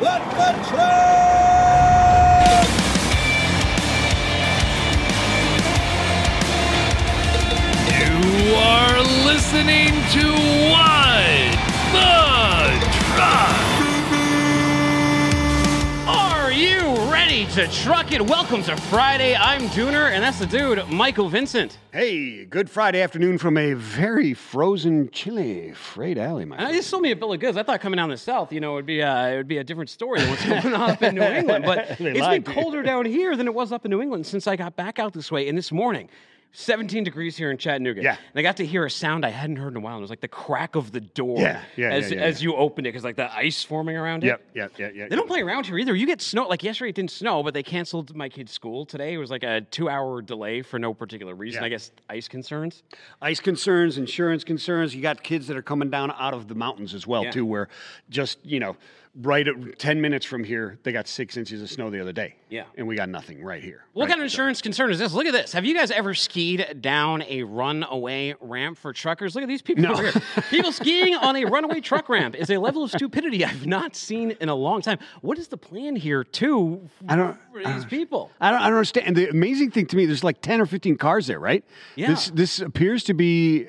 Let train! You are listening to to truck it? Welcome to Friday. I'm Dooner, and that's the dude, Michael Vincent. Hey, good Friday afternoon from a very frozen chilly freight alley, my I just sold me a bill of goods. I thought coming down the south, you know, it'd be uh, it would be a different story than what's going on up in New England. But it's been lied to you. colder down here than it was up in New England since I got back out this way. And this morning, 17 degrees here in Chattanooga. Yeah. And I got to hear a sound I hadn't heard in a while. And it was like the crack of the door Yeah, yeah, as, yeah, yeah, as you opened it because like the ice forming around it. Yep, yep, yep, yep. They don't play around here either. You get snow. Like yesterday, it didn't snow, but they canceled my kid's school today. It was like a two-hour delay for no particular reason. I guess ice concerns. Ice concerns, insurance concerns. You got kids that are coming down out of the mountains as well, too, where just, you know, right at 10 minutes from here, they got six inches of snow the other day. Yeah. And we got nothing right here. What right? kind of insurance concern is this? Look at this. Have you guys ever skied down a runaway ramp for truckers? Look at these people No. over here. People skiing on a runaway truck ramp is a level of stupidity I've not seen in a long time. What is the plan here, too, I don't- for I these don't- people? I don't, I don't understand. And the amazing thing to me, there's like 10 or 15 cars there, right? Yeah. This, this appears to be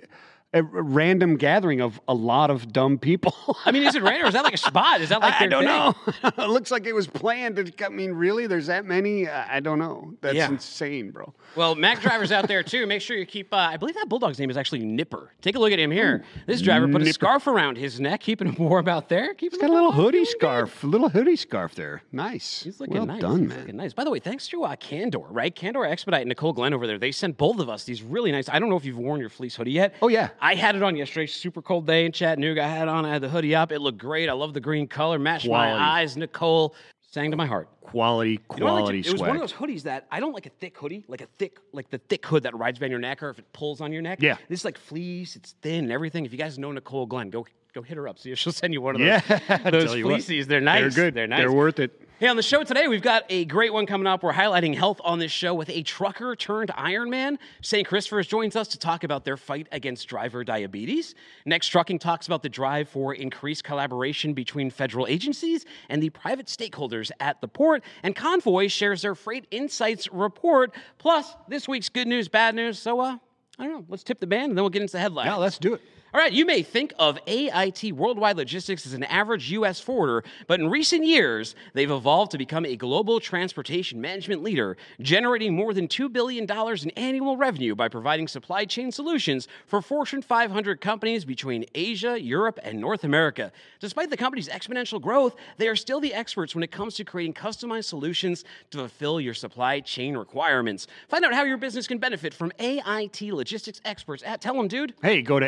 a random gathering of a lot of dumb people. I mean, is it random or is that like a spot? Is that like I, I don't thing? know. it looks like it was planned. I mean, really? There's that many? I I don't know. That's Yeah. insane, bro. Well, Mac drivers out there too. Make sure you keep. Uh, I believe that bulldog's name is actually Nipper. Take a look at him here. This driver put a scarf around his neck, keeping him warm out there. Keeping He's got a little hoodie scarf, a little hoodie scarf there. Nice. He's looking well nice. done, He's man. looking nice. By the way, thanks to uh, Candor, right? Candor Expedite and Nicole Glenn over there. They sent both of us these really nice. I don't know if you've worn your fleece hoodie yet. Oh, yeah. I had it on yesterday. Super cold day in Chattanooga. I had it on. I had the hoodie up. It looked great. I love the green color. Matched Quality. my eyes. Nicole sang to my heart. Quality, You know like quality to- it was one of those hoodies that I don't like a thick hoodie, like a thick, like the thick hood that rides around your neck, or if it pulls on your neck. Yeah. this is like fleece. It's thin and everything. If you guys know Nicole Glenn, go go hit her up. See if she'll send you one of those. yeah, those you what. They're nice. They're good. They're nice. They're worth it. Hey, on the show today, we've got a great one coming up. We're highlighting health on this show with a trucker turned Ironman. St. Christopher's joins us to talk about their fight against driver diabetes. Next, Trucking talks about the drive for increased collaboration between federal agencies and the private stakeholders at the port. And Convoy shares their Freight Insights report. Plus, this week's good news, bad news. So, uh, I don't know. Let's tip the band and then we'll get into the headlines. Yeah, let's do it. All right, you may think of AIT Worldwide Logistics as an average U.S. forwarder, but in recent years, they've evolved to become a global transportation management leader, generating more than $2 billion in annual revenue by providing supply chain solutions for Fortune 500 companies between Asia, Europe, and North America. Despite the company's exponential growth, they are still the experts when it comes to creating customized solutions to fulfill your supply chain requirements. Find out how your business can benefit from AIT Logistics experts at Tell 'em, dude. Hey, go to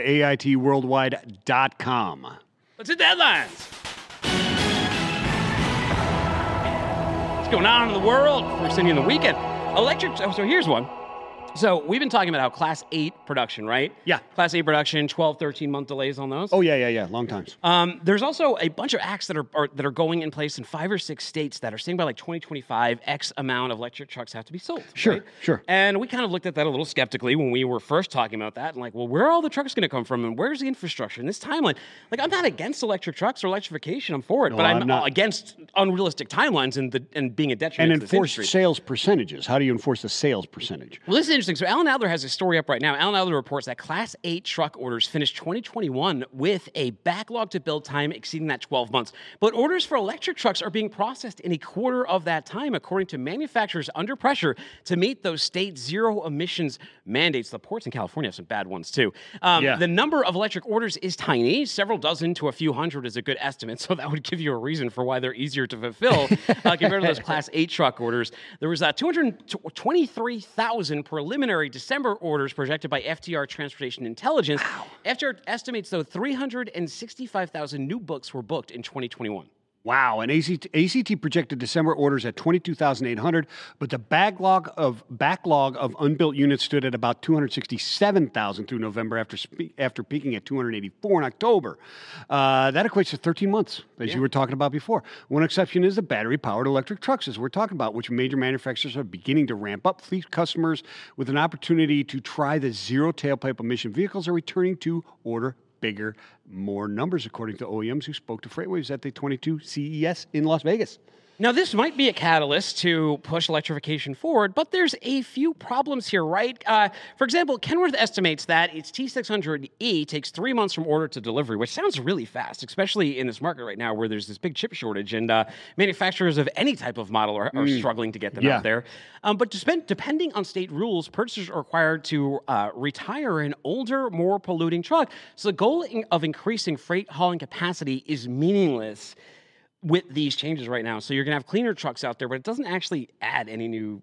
AITworldwide.com. Let's hit the headlines. What's going on in the world before we send you in the weekend? Electric. oh, So here's one. So we've been talking about how Class 8 production, right? Yeah. Class 8 production, 12, 13 month delays on those. Oh, yeah, yeah, yeah. Long times. Um, there's also a bunch of acts that are, are that are going in place in five or six states that are saying by like 2025, X amount of electric trucks have to be sold. Sure, right? sure. And we kind of looked at that a little skeptically when we were first talking about that, and like, well, where are all the trucks going to come from, and where's the infrastructure in this timeline? Like, I'm not against electric trucks or electrification. I'm for it, but I'm, I'm not. against unrealistic timelines and the and being a detriment And enforced sales percentages. How do you enforce the sales percentage? Well, this is interesting. So Alan Adler has a story up right now. Alan Adler reports that Class 8 truck orders finished 2021 with a backlog to build time exceeding that 12 months. But orders for electric trucks are being processed in a quarter of that time, according to manufacturers under pressure to meet those state zero emissions mandates. The ports in California have some bad ones too. Um, Yeah. The number of electric orders is tiny. Several dozen to a few hundred is a good estimate. So that would give you a reason for why they're easier to fulfill uh, compared to those Class 8 truck orders. There was uh, 223,000 preliminary December orders projected by FTR Transportation Intelligence. FTR estimates, though, 365,000 new books were booked in 2021. Wow, and ACT, ACT projected December orders at 22,800, but the backlog of backlog of unbuilt units stood at about 267,000 through November after after peaking at 284 in October. Uh, that equates to 13 months, as you were talking about before. One exception is the battery-powered electric trucks, as we're talking about, which major manufacturers are beginning to ramp up. Fleet customers with an opportunity to try the zero tailpipe emission vehicles are returning to order bigger, more numbers, according to OEMs who spoke to FreightWaves at the 22 CES in Las Vegas. Now, this might be a catalyst to push electrification forward, but there's a few problems here, right? Uh, for example, Kenworth estimates that its T600E takes three months from order to delivery, which sounds really fast, especially in this market right now where there's this big chip shortage and uh, manufacturers of any type of model are, are struggling to get them Yeah. out there. Um, but to spend, depending on state rules, purchasers are required to uh, retire an older, more polluting truck. So the goal in- of increasing freight hauling capacity is meaningless with these changes right now. So you're going to have cleaner trucks out there, but it doesn't actually add any new.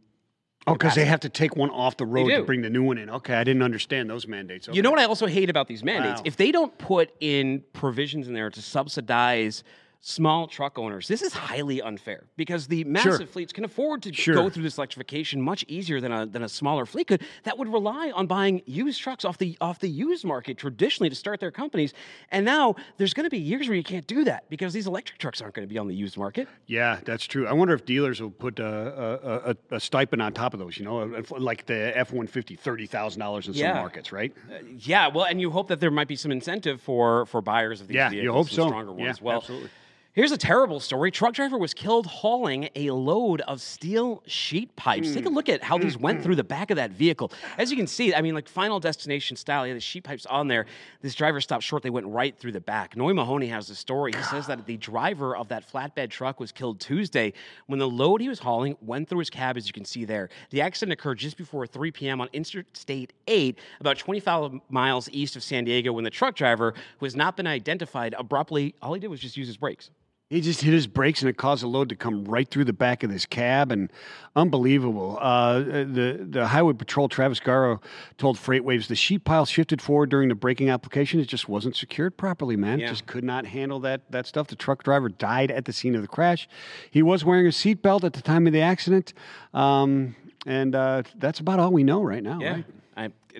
Oh, because they have to take one off the road to bring the new one in. Okay, I didn't understand those mandates. You know what I also hate about these mandates? Wow. If they don't put in provisions in there to subsidize small truck owners, this is highly unfair because the massive fleets can afford to Sure. go through this electrification much easier than a, than a smaller fleet could that would rely on buying used trucks off the off the used market traditionally to start their companies. And now there's going to be years where you can't do that because these electric trucks aren't going to be on the used market. Yeah, that's true. I wonder if dealers will put a, a, a, a stipend on top of those, you know, like the F 150, $30,000 in Yeah. some markets, right? Yeah, well, and you hope that there might be some incentive for for buyers of these Yeah, you hope so. stronger Yeah, ones. well, absolutely. Here's a terrible story. Truck driver was killed hauling a load of steel sheet piles. Take a look at how these went through the back of that vehicle. As you can see, I mean, like final destination style, yeah, the sheet piles on there. This driver stopped short. They went right through the back. Noi Mahoney has the story. He says that the driver of that flatbed truck was killed Tuesday when the load he was hauling went through his cab, as you can see there. The accident occurred just before 3 p.m. on Interstate 8, about 25 miles east of San Diego, when the truck driver, who has not been identified, abruptly, all he did was just use his brakes. He just hit his brakes and it caused the load to come right through the back of this cab and unbelievable. Uh, the the Highway Patrol Travis Garro told FreightWaves the sheet pile shifted forward during the braking application. It just wasn't secured properly, man. Yeah. Just could not handle that that stuff. The truck driver died at the scene of the crash. He was wearing a seatbelt at the time of the accident, um, and uh, that's about all we know right now. Yeah. Right?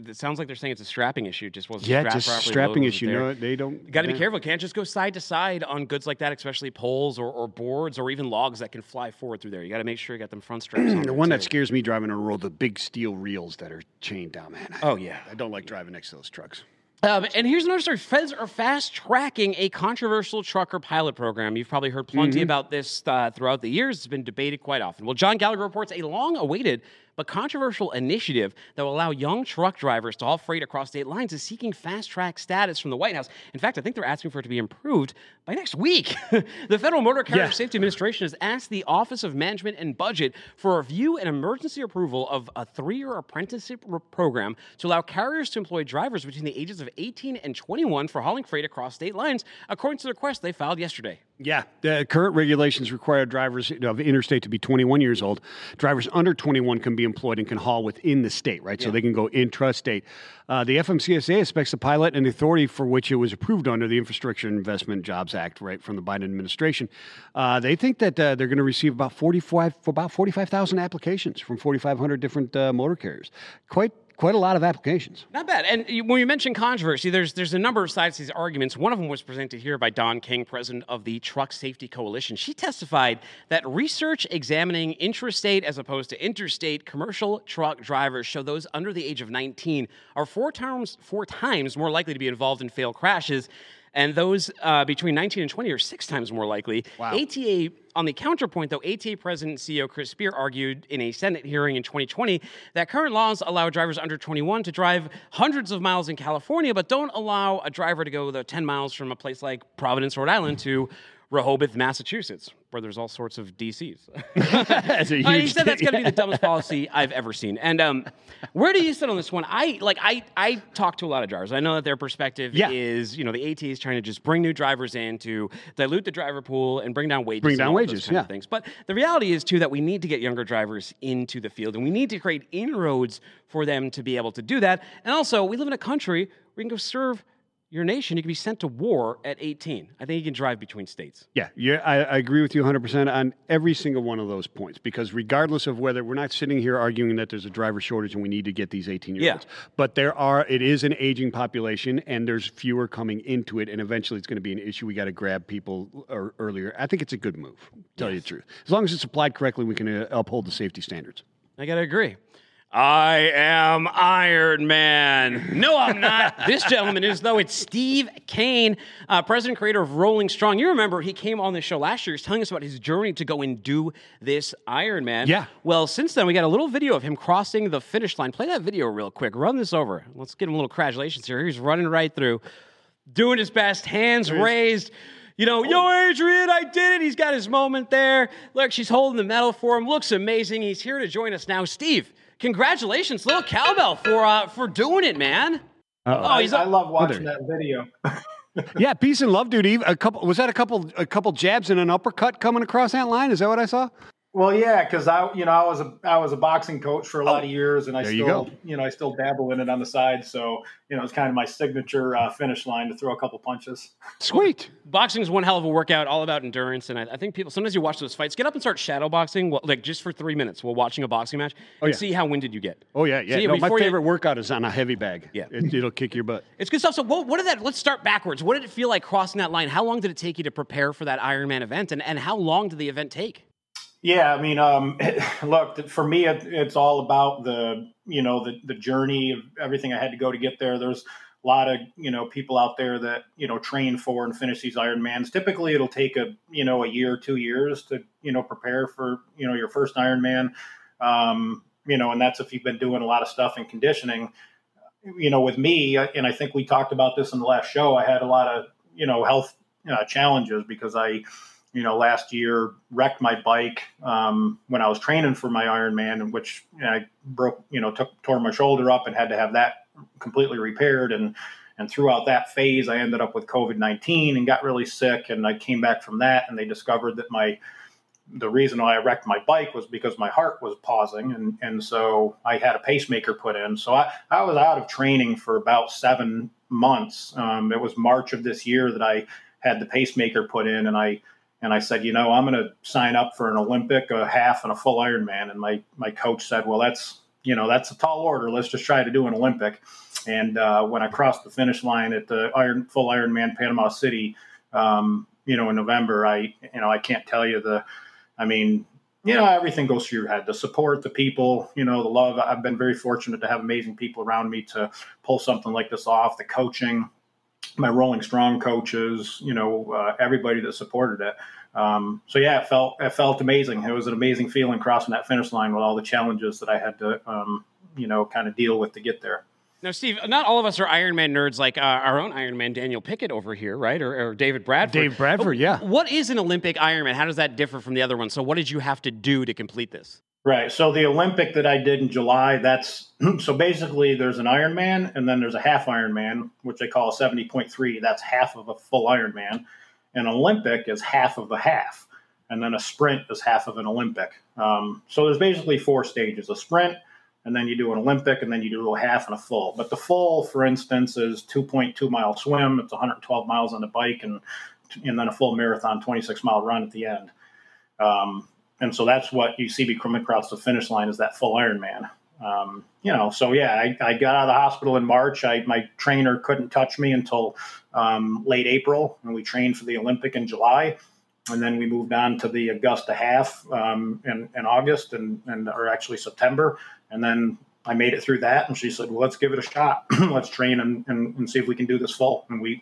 It sounds like they're saying it's a strapping issue. It Just wasn't Yeah, strapped just properly, strapping issue. No, they don't. Got to be careful. Can't just go side to side on goods like that, especially poles or, or boards or even logs that can fly forward through there. You got to make sure you got them front straps on. The one that scares me driving on the road, the big steel reels that are chained down, man. I- Oh, yeah. I don't like driving next to those trucks. Um, and here's another story. Feds are fast tracking a controversial trucker pilot program. You've probably heard plenty about this uh, throughout the years. It's been debated quite often. Well, John Gallagher reports a long awaited but controversial initiative that will allow young truck drivers to haul freight across state lines is seeking fast track status from the White House. In fact, I think they're asking for it to be improved by next week. the Federal Motor Carrier Yeah. Safety Administration has asked the Office of Management and Budget for a review and emergency approval of a three year apprenticeship program to allow carriers to employ drivers between the ages of 18 and 21 for hauling freight across state lines, according to the request they filed yesterday. Yeah, the current regulations require drivers of interstate to be 21 years old. Drivers under 21 can be employed and can haul within the state, right? So they can go intrastate. Uh, the FMCSA expects the pilot and the authority for which it was approved under the Infrastructure Investment Jobs Act, right, from the Biden administration. Uh, they think that uh, they're going to receive about 45 for about 45,000 applications from 4,500 different uh, motor carriers. Quite quite a lot of applications. Not bad. And when you mention controversy, there's there's a number of sides to these arguments. One of them was presented here by Dawn King, president of the Truck Safety Coalition. She testified that research examining intrastate as opposed to interstate commercial truck drivers show those under the age of 19 are four times four times more likely to be involved in fatal crashes. And those uh, between 19 and 20 are six times more likely. Wow. ATA, on the counterpoint, though, ATA President and CEO Chris Spear argued in a Senate hearing in 2020 that current laws allow drivers under 21 to drive hundreds of miles in California, but don't allow a driver to go the 10 miles from a place like Providence, Rhode Island to Rehoboth, Massachusetts, where there's all sorts of DCs. Uh, he said that's going to be the dumbest policy I've ever seen. And um, where do you sit on this one? I like I I talk to a lot of drivers. I know that their perspective Yeah. is you know the AT is trying to just bring new drivers in to dilute the driver pool and bring down wages. Bring and down wages, yeah. things. But the reality is too that we need to get younger drivers into the field, and we need to create inroads for them to be able to do that. And also, we live in a country where you can go serve your nation. You can be sent to war at 18. I think you can drive between states. Yeah, yeah, I, I agree with you 100% on every single one of those points because regardless of whether we're not sitting here arguing that there's a driver shortage and we need to get these 18 year olds, but there are, it is an aging population and there's fewer coming into it, and eventually it's going to be an issue. We got to grab people ear- earlier. I think it's a good move, to tell you the truth. As long as it's applied correctly, we can uh, uphold the safety standards. I got to agree. I am Iron Man. No, I'm not. this gentleman is, though. It's Steve Kane, uh, president creator of Rolling Strong. You remember he came on the show last year. He's telling us about his journey to go and do this Iron Man. Yeah. Well, since then, we got a little video of him crossing the finish line. Play that video real quick. Run this over. Let's give him a little congratulations here. He's running right through, doing his best, hands raised you know, yo, Adrian, I did it. He's got his moment there. Look, she's holding the medal for him. Looks amazing. He's here to join us now. Steve, congratulations, little cowbell for uh, for doing it, man. Uh-oh. Oh, he's I, a- I love watching that video. Yeah, peace and love, dude. Even A couple was that a couple a couple jabs and an uppercut coming across that line? Is that what I saw? Well, yeah, because I, you know, I was a I was a boxing coach for a lot of years, and I There you still, go. you, know, I still dabble in it on the side. So, you know, it's kind of my signature uh, finish line to throw a couple punches. Sweet. Boxing is one hell of a workout, all about endurance. And I, I think people sometimes you watch those fights, get up and start shadow boxing, well, like just for three minutes while watching a boxing match, and yeah. see how winded you get. Oh yeah, yeah. See, no, my before you- favorite workout is on a heavy bag. Yeah. it, it'll kick your butt. It's good stuff. So, what, what did that? Let's start backwards. What did it feel like crossing that line? How long did it take you to prepare for that Ironman event, and, and how long did the event take? Yeah, I mean, um, look, for me, it, it's all about the, you know, the the journey of everything I had to go to get there. There's a lot of, you know, people out there that, you know, train for and finish these Ironmans. Typically, it'll take a, you know, a year, two years to, you know, prepare for, you know, your first Ironman. Um, you know, and that's if you've been doing a lot of stuff in conditioning. You know, with me, and I think we talked about this in the last show. I had a lot of, you know, health uh, challenges because I, you know, last year wrecked my bike um, when I was training for my Ironman, which I broke, you know, took tore my shoulder up and had to have that completely repaired. And and throughout that phase, I ended up with COVID nineteen and got really sick. And I came back from that, and they discovered that my the reason why I wrecked my bike was because my heart was pausing, and and so I had a pacemaker put in. So I I was out of training for about seven months. Um, it was March of this year that I had the pacemaker put in, and I and I said, you know, I'm going to sign up for an Olympic, a half, and a full Ironman. And my my coach said, well, that's you know that's a tall order. Let's just try to do an Olympic. And uh, when I crossed the finish line at the Iron full Ironman Panama City, um, you know, in November, I you know I can't tell you the, I mean. You know, everything goes through your head. The support, the people, you know, the love. I've been very fortunate to have amazing people around me to pull something like this off. The coaching, my Rolling Strong coaches, you know, uh, everybody that supported it. Um, so yeah, it felt it felt amazing. It was an amazing feeling crossing that finish line with all the challenges that I had to, um, you know, kind of deal with to get there. Now, Steve, not all of us are Ironman nerds like uh, our own Ironman Daniel Pickett over here, right? Or, or David Bradford. Dave Bradford, yeah. What is an Olympic Ironman? How does that differ from the other one? So, what did you have to do to complete this? Right. So the Olympic that I did in July, that's so basically there's an Ironman and then there's a half Ironman, which they call a 70.3. That's half of a full Ironman. An Olympic is half of a half. And then a sprint is half of an Olympic. Um, so there's basically four stages a sprint, and then you do an Olympic, and then you do a half and a full. But the full, for instance, is 2.2 mile swim, it's 112 miles on the bike, and, and then a full marathon, 26 mile run at the end. Um, and so that's what you see me coming across the finish line is that full Ironman. Um, you know, so yeah, I, I got out of the hospital in March. I, my trainer couldn't touch me until um, late April, and we trained for the Olympic in July, and then we moved on to the Augusta half um, in, in August, and, and or actually September, and then I made it through that, and she said, "Well, let's give it a shot. let's train and, and, and see if we can do this full." And we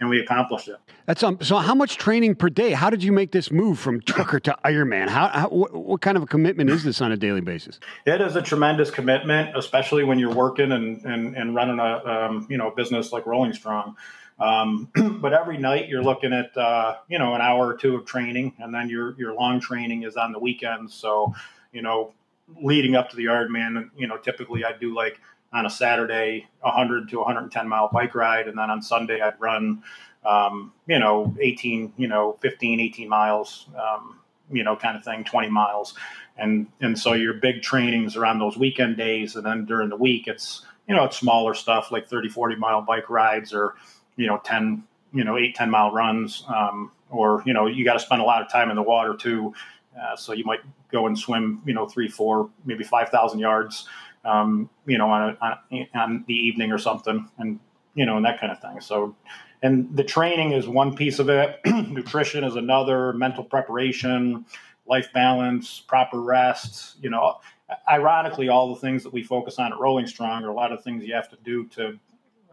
and we accomplished it. That's um. So, how much training per day? How did you make this move from trucker to Ironman? How, how what, what kind of a commitment is this on a daily basis? It is a tremendous commitment, especially when you're working and, and, and running a um, you know business like Rolling Strong. Um, but every night you're looking at uh, you know an hour or two of training, and then your your long training is on the weekends. So you know, leading up to the Ironman, you know, typically I do like on a Saturday 100 to 110 mile bike ride, and then on Sunday I'd run um, you know 18 you know 15 18 miles um, you know kind of thing 20 miles. And and so your big trainings are on those weekend days and then during the week it's you know it's smaller stuff like 30 40 mile bike rides or you know 10 you know 8 10 mile runs um, or you know you got to spend a lot of time in the water too uh, so you might go and swim you know three four maybe 5000 yards um, you know on, a, on on the evening or something and you know and that kind of thing. So and the training is one piece of it. Nutrition is another. Mental preparation life balance proper rest you know. Ironically, all the things that we focus on at Rolling Strong are a lot of things you have to do to,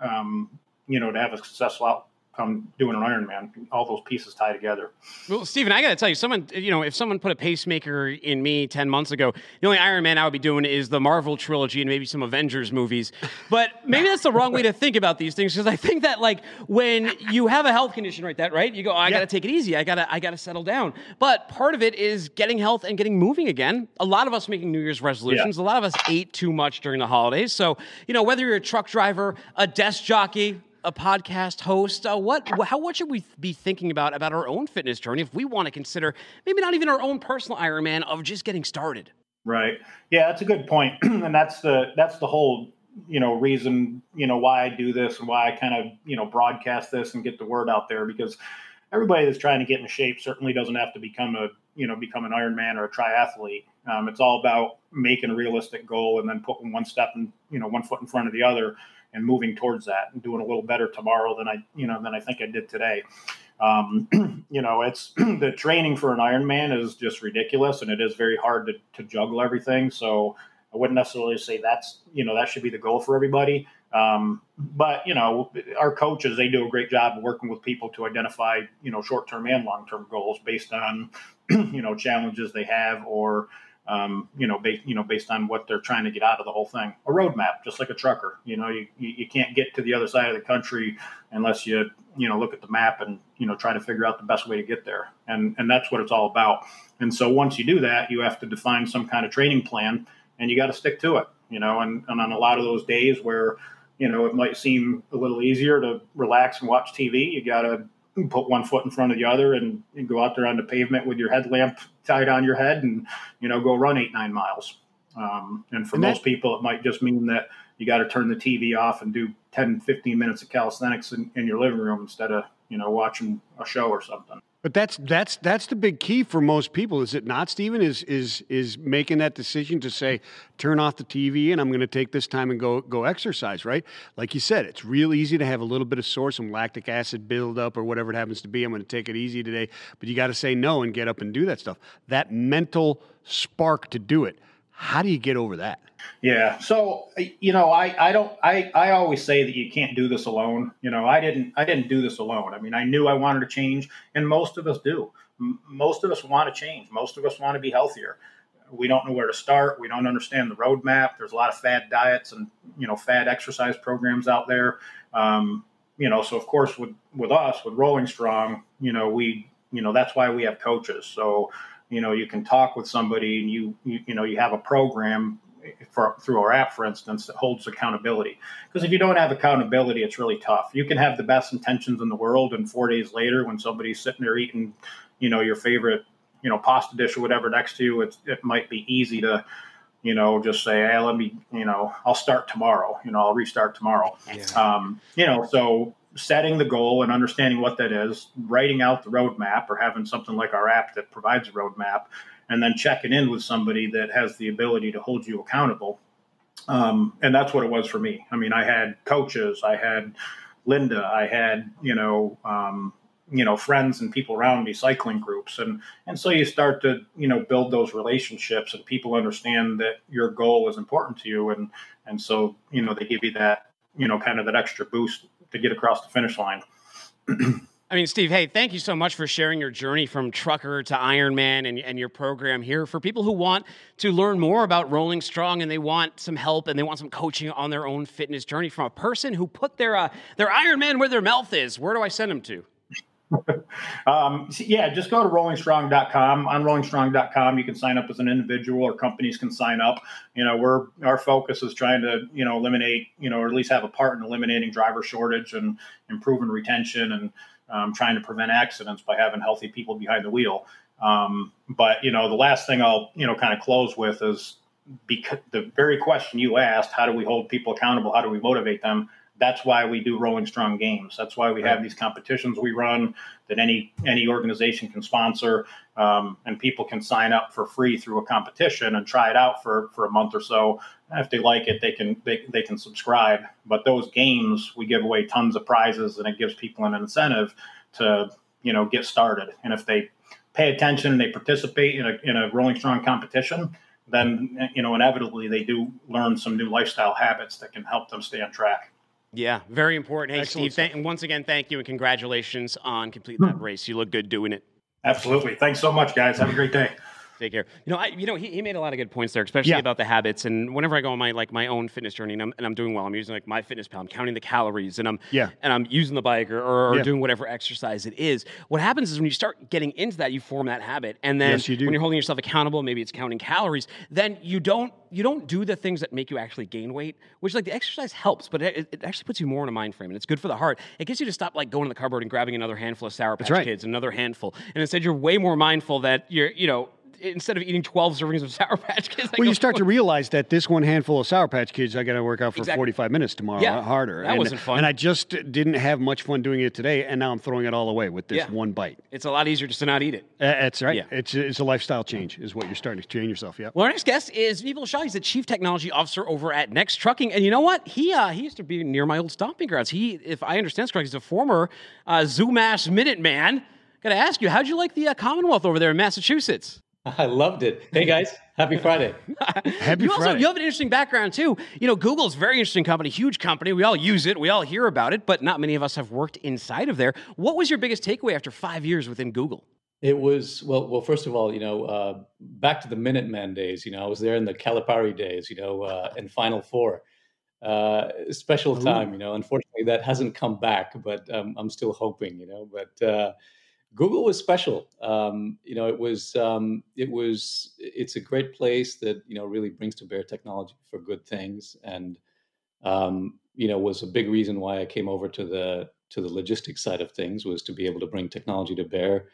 um, you know, to have a successful out, come doing an Ironman. All those pieces tie together. Well, Stephen, I got to tell you, someone, you know, if someone put a pacemaker in me 10 months ago, the only Ironman I would be doing is the Marvel trilogy and maybe some Avengers movies. But maybe that's the wrong way to think about these things because I think that, like, when you have a health condition like that, right, you go, oh, I got to take it easy. I got to, I got to settle down. But part of it is getting health and getting moving again. A lot of us making New Year's resolutions, yeah. a lot of us ate too much during the holidays. So, you know, whether you're a truck driver, a desk jockey, a podcast host, uh, what how what should we be thinking about about our own fitness journey if we want to consider maybe not even our own personal Ironman of just getting started? Right. Yeah, that's a good point, and that's the that's the whole you know reason you know why I do this and why I kind of you know broadcast this and get the word out there because everybody that's trying to get in shape certainly doesn't have to become a you know become an Ironman or a triathlete. Um, it's all about making a realistic goal and then putting one step and you know one foot in front of the other and moving towards that and doing a little better tomorrow than I, you know, than I think I did today. Um, you know, it's the training for an Ironman is just ridiculous, and it is very hard to, to juggle everything. So I wouldn't necessarily say that's, you know, that should be the goal for everybody. Um, but you know, our coaches they do a great job of working with people to identify, you know, short term and long term goals based on, you know, challenges they have or um, you know, based you know, based on what they're trying to get out of the whole thing. A roadmap, just like a trucker. You know, you, you can't get to the other side of the country unless you you know look at the map and you know try to figure out the best way to get there. And and that's what it's all about. And so once you do that, you have to define some kind of training plan, and you got to stick to it. You know, and, and on a lot of those days where you know it might seem a little easier to relax and watch TV, you got to put one foot in front of the other and, and, go out there on the pavement with your headlamp tied on your head and you know go run eight nine miles. Um, and for and most people it might just mean that you got to turn the tv off and do 10 15 minutes of calisthenics in, in your living room instead of you know watching a show or something but that's that's that's the big key for most people, is it not, Stephen? Is is is making that decision to say, turn off the TV and I'm going to take this time and go go exercise, right? Like you said, it's real easy to have a little bit of sore, some lactic acid buildup or whatever it happens to be. I'm going to take it easy today, but you got to say no and get up and do that stuff. That mental spark to do it. How do you get over that? Yeah. So, you know, I, I don't, I, I always say that you can't do this alone. You know, I didn't, I didn't do this alone. I mean, I knew I wanted to change and most of us do. M- most of us want to change. Most of us want to be healthier. We don't know where to start. We don't understand the roadmap. There's a lot of fad diets and, you know, fad exercise programs out there. Um, you know, so of course with, with us, with Rolling Strong, you know, we, you know, that's why we have coaches. So, you know, you can talk with somebody and you, you, you know, you have a program for, through our app, for instance, that holds accountability. Because if you don't have accountability, it's really tough. You can have the best intentions in the world, and four days later, when somebody's sitting there eating, you know, your favorite, you know, pasta dish or whatever next to you, it's, it might be easy to, you know, just say, hey, let me, you know, I'll start tomorrow. You know, I'll restart tomorrow. Yeah. Um, you know, so setting the goal and understanding what that is, writing out the roadmap, or having something like our app that provides a roadmap and then checking in with somebody that has the ability to hold you accountable. Um, and that's what it was for me. I mean, I had coaches, I had Linda, I had you know, um, you know, friends and people around me, cycling groups, and and so you start to you know build those relationships, and people understand that your goal is important to you, and and so you know they give you that you know kind of that extra boost to get across the finish line. I mean, Steve, hey, thank you so much for sharing your journey from trucker to Ironman and, and your program here. For people who want to learn more about Rolling Strong and they want some help and they want some coaching on their own fitness journey from a person who put their uh, their Ironman where their mouth is, where do I send them to? Um, yeah, just go to rollingstrong.com. On rollingstrong.com, you can sign up as an individual or companies can sign up. You know, we're our focus is trying to, you know, eliminate, you know, or at least have a part in eliminating driver shortage and improving retention and um, trying to prevent accidents by having healthy people behind the wheel. Um, but you know, the last thing I'll you know kind of close with is because the very question you asked: How do we hold people accountable? How do we motivate them? That's why we do Rolling Strong games. That's why we have these competitions we run that any any organization can sponsor, um, and people can sign up for free through a competition and try it out for for a month or so. If they like it, they can they, they can subscribe. But those games, we give away tons of prizes, and it gives people an incentive to you know get started. And if they pay attention and they participate in a in a Rolling Strong competition, then you know inevitably they do learn some new lifestyle habits that can help them stay on track. Yeah, very important. Hey, Excellent Steve, th- once again, thank you and congratulations on completing hmm. that race. You look good doing it. Absolutely. Thanks so much, guys. Have a great day. Take care. You know, I, you know, he, he made a lot of good points there, especially Yeah. about the habits. And whenever I go on my like my own fitness journey and I'm, and I'm doing well, I'm using like MyFitnessPal, I'm counting the calories, and I'm Yeah. and I'm using the bike or, or, or Yeah. doing whatever exercise it is. What happens is when you start getting into that, you form that habit, and then Yes, you when you're holding yourself accountable, maybe it's counting calories. Then you don't you don't do the things that make you actually gain weight, which like the exercise helps, but it, it actually puts you more in a mind frame, and it's good for the heart. It gets you to stop like going to the cupboard and grabbing another handful of Sour Patch right. Kids, another handful, and instead you're way more mindful that you're you know instead of eating 12 servings of Sour Patch Kids, I Well, go, you start to realize that this one handful of Sour Patch Kids, I got to work out for Exactly. 45 minutes tomorrow Yeah, harder. that and, wasn't fun. And I just didn't have much fun doing it today, and now I'm throwing it all away with this Yeah. one bite. it's a lot easier just to not eat it. Uh, That's right. Yeah. It's, it's a lifestyle change, is what you're starting to train yourself. Yeah. Well, our next guest is Vipul Shah. He's the chief technology officer over at Next Trucking, and you know what? He uh, he used to be near my old stomping grounds. He, if I understand correctly, he's a former uh, ZooMass Minuteman. Got to ask you, how'd you like the uh, Commonwealth over there in Massachusetts? I loved it. Hey guys, happy Friday. Happy you also Friday. you have an interesting background too. You know, Google's a very interesting company, huge company. We all use it, we all hear about it, but not many of us have worked inside of there. What was your biggest takeaway after five years within Google? It was well. Well, first of all, you know, uh, back to the Minuteman days. You know, I was there in the Calipari days. You know, uh, and Final Four. Uh, special time. You know, unfortunately, that hasn't come back, but um, I'm still hoping. You know, but uh, Google was special. Um, you know, it was. Um, it was. It's a great place that you know really brings to bear technology for good things, and um, you know was a big reason why I came over to the to the logistics side of things was to be able to bring technology to bear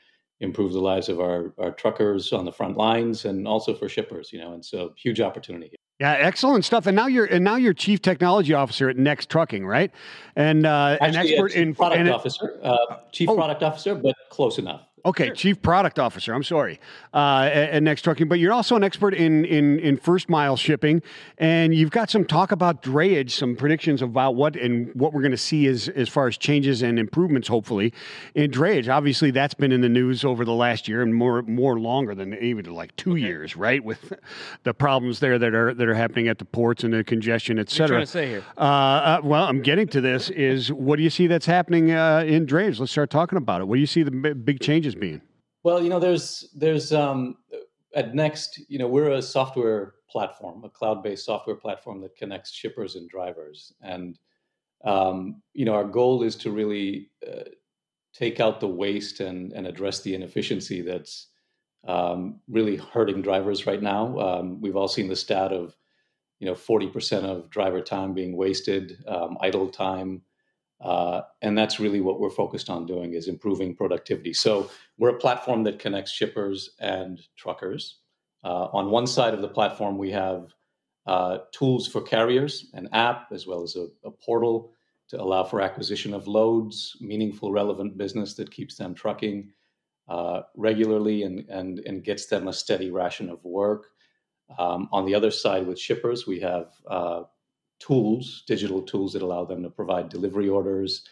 improve the lives of our, our truckers on the front lines and also for shippers, you know, and so huge opportunity here. Yeah, excellent stuff. And now you're and now you're chief technology officer at Next Trucking, right? And uh, an expert in product and- officer, uh, chief Oh. product officer, but close enough. Okay, chief product officer. I'm sorry, uh, at, Next Trucking, but you're also an expert in, in in first mile shipping, and you've got some talk about drayage, some predictions about what and what we're going to see as as far as changes and improvements, hopefully, in drayage. Obviously, that's been in the news over the last year and more more longer than even like two years, right? With the problems there that are that are happening at the ports and the congestion, et What are you cetera. trying to say here? Uh, uh, well, I'm getting to this. Is what do you see that's happening uh, in drayage? Let's start talking about it. What do you see the big changes being? Well, you know, there's there's um, at Next, you know, we're a software platform, a cloud-based software platform that connects shippers and drivers, and um, you know, our goal is to really uh, take out the waste and and address the inefficiency that's um, really hurting drivers right now. Um, we've all seen the stat of you know 40% of driver time being wasted, um, idle time. Uh, and that's really what we're focused on doing is improving productivity. So we're a platform that connects shippers and truckers. Uh, on one side of the platform, we have uh, tools for carriers, an app, as well as a, a portal to allow for acquisition of loads, meaningful, relevant business that keeps them trucking uh, regularly and, and, and gets them a steady ration of work. Um, on the other side, with shippers, we have uh, tools, digital tools that allow them to provide delivery orders,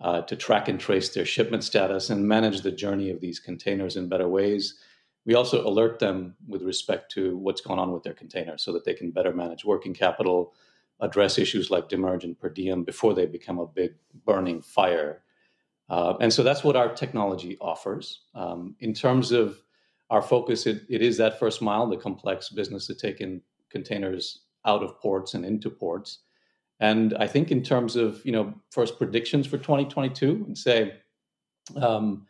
uh, to track and trace their shipment status, and manage the journey of these containers in better ways. We also alert them with respect to what's going on with their container so that they can better manage working capital, address issues like demurrage and per diem before they become a big burning fire. Uh, and so that's what our technology offers. Um, in terms of our focus, it, it is that first mile, the complex business of taking containers out of ports and into ports. And I think in terms of you know first predictions for 2022, and say, um,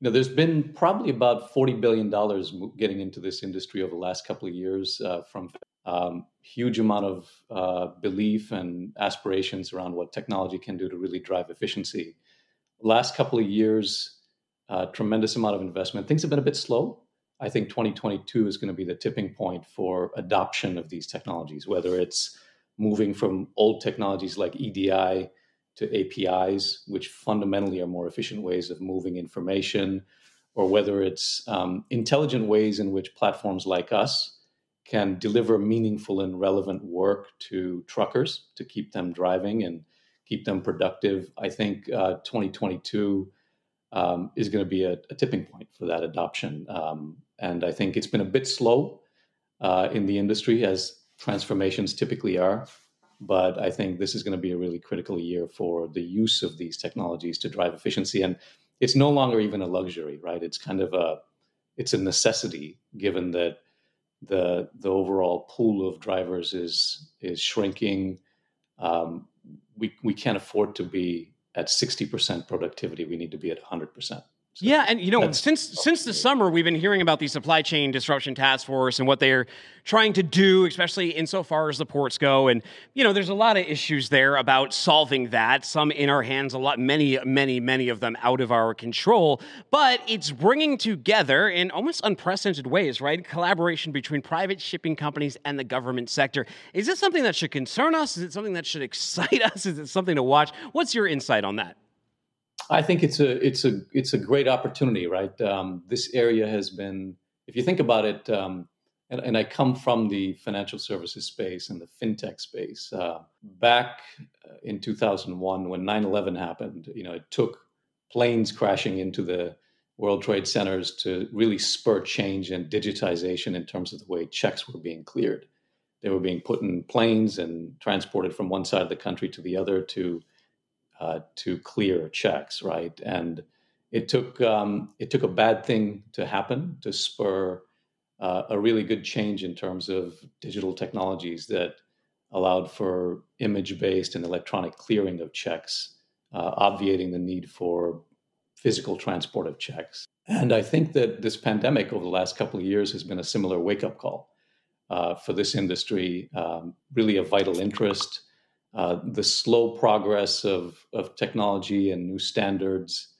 you know, there's been probably about 40 billion dollars getting into this industry over the last couple of years uh, from um, huge amount of uh, belief and aspirations around what technology can do to really drive efficiency. Last couple of years, uh, tremendous amount of investment. Things have been a bit slow. I think 2022 is going to be the tipping point for adoption of these technologies, whether it's moving from old technologies like EDI to APIs, which fundamentally are more efficient ways of moving information, or whether it's um, intelligent ways in which platforms like us can deliver meaningful and relevant work to truckers to keep them driving and keep them productive. I think uh, 2022 um, is going to be a, a, tipping point for that adoption. Um, and I think it's been a bit slow. uh, in the industry, as transformations typically are. But I think this is going to be a really critical year for the use of these technologies to drive efficiency. And it's no longer even a luxury, right? It's kind of a it's a necessity given that the the overall pool of drivers is is shrinking. Um, we we can't afford to be at sixty percent productivity. We need to be at hundred percent. So yeah, and you know, since since the summer, we've been hearing about the supply chain disruption task force and what they're trying to do, especially insofar as the ports go. And you know, there's a lot of issues there about solving that. Some in our hands, a lot, many, many, many of them out of our control. But it's bringing together in almost unprecedented ways, right? Collaboration between private shipping companies and the government sector. Is this something that should concern us? Is it something that should excite us? Is it something to watch? What's your insight on that? I think it's a it's a it's a great opportunity, right? Um, this area has been, if you think about it, um, and, and, I come from the financial services space and the fintech space. Uh, back uh, in 2001, when 9/11 happened, you know, it took planes crashing into the World Trade Centers to really spur change and digitization in terms of the way checks were being cleared. They were being put in planes and transported from one side of the country to the other to uh, to clear checks, right? And it took um, it took a bad thing to happen to spur uh, a really good change in terms of digital technologies that allowed for image-based and electronic clearing of checks, uh, obviating the need for physical transport of checks. And I think that this pandemic over the last couple of years has been a similar wake-up call uh, for this industry. Um, really, a vital interest uh, the slow progress of, of technology and new standards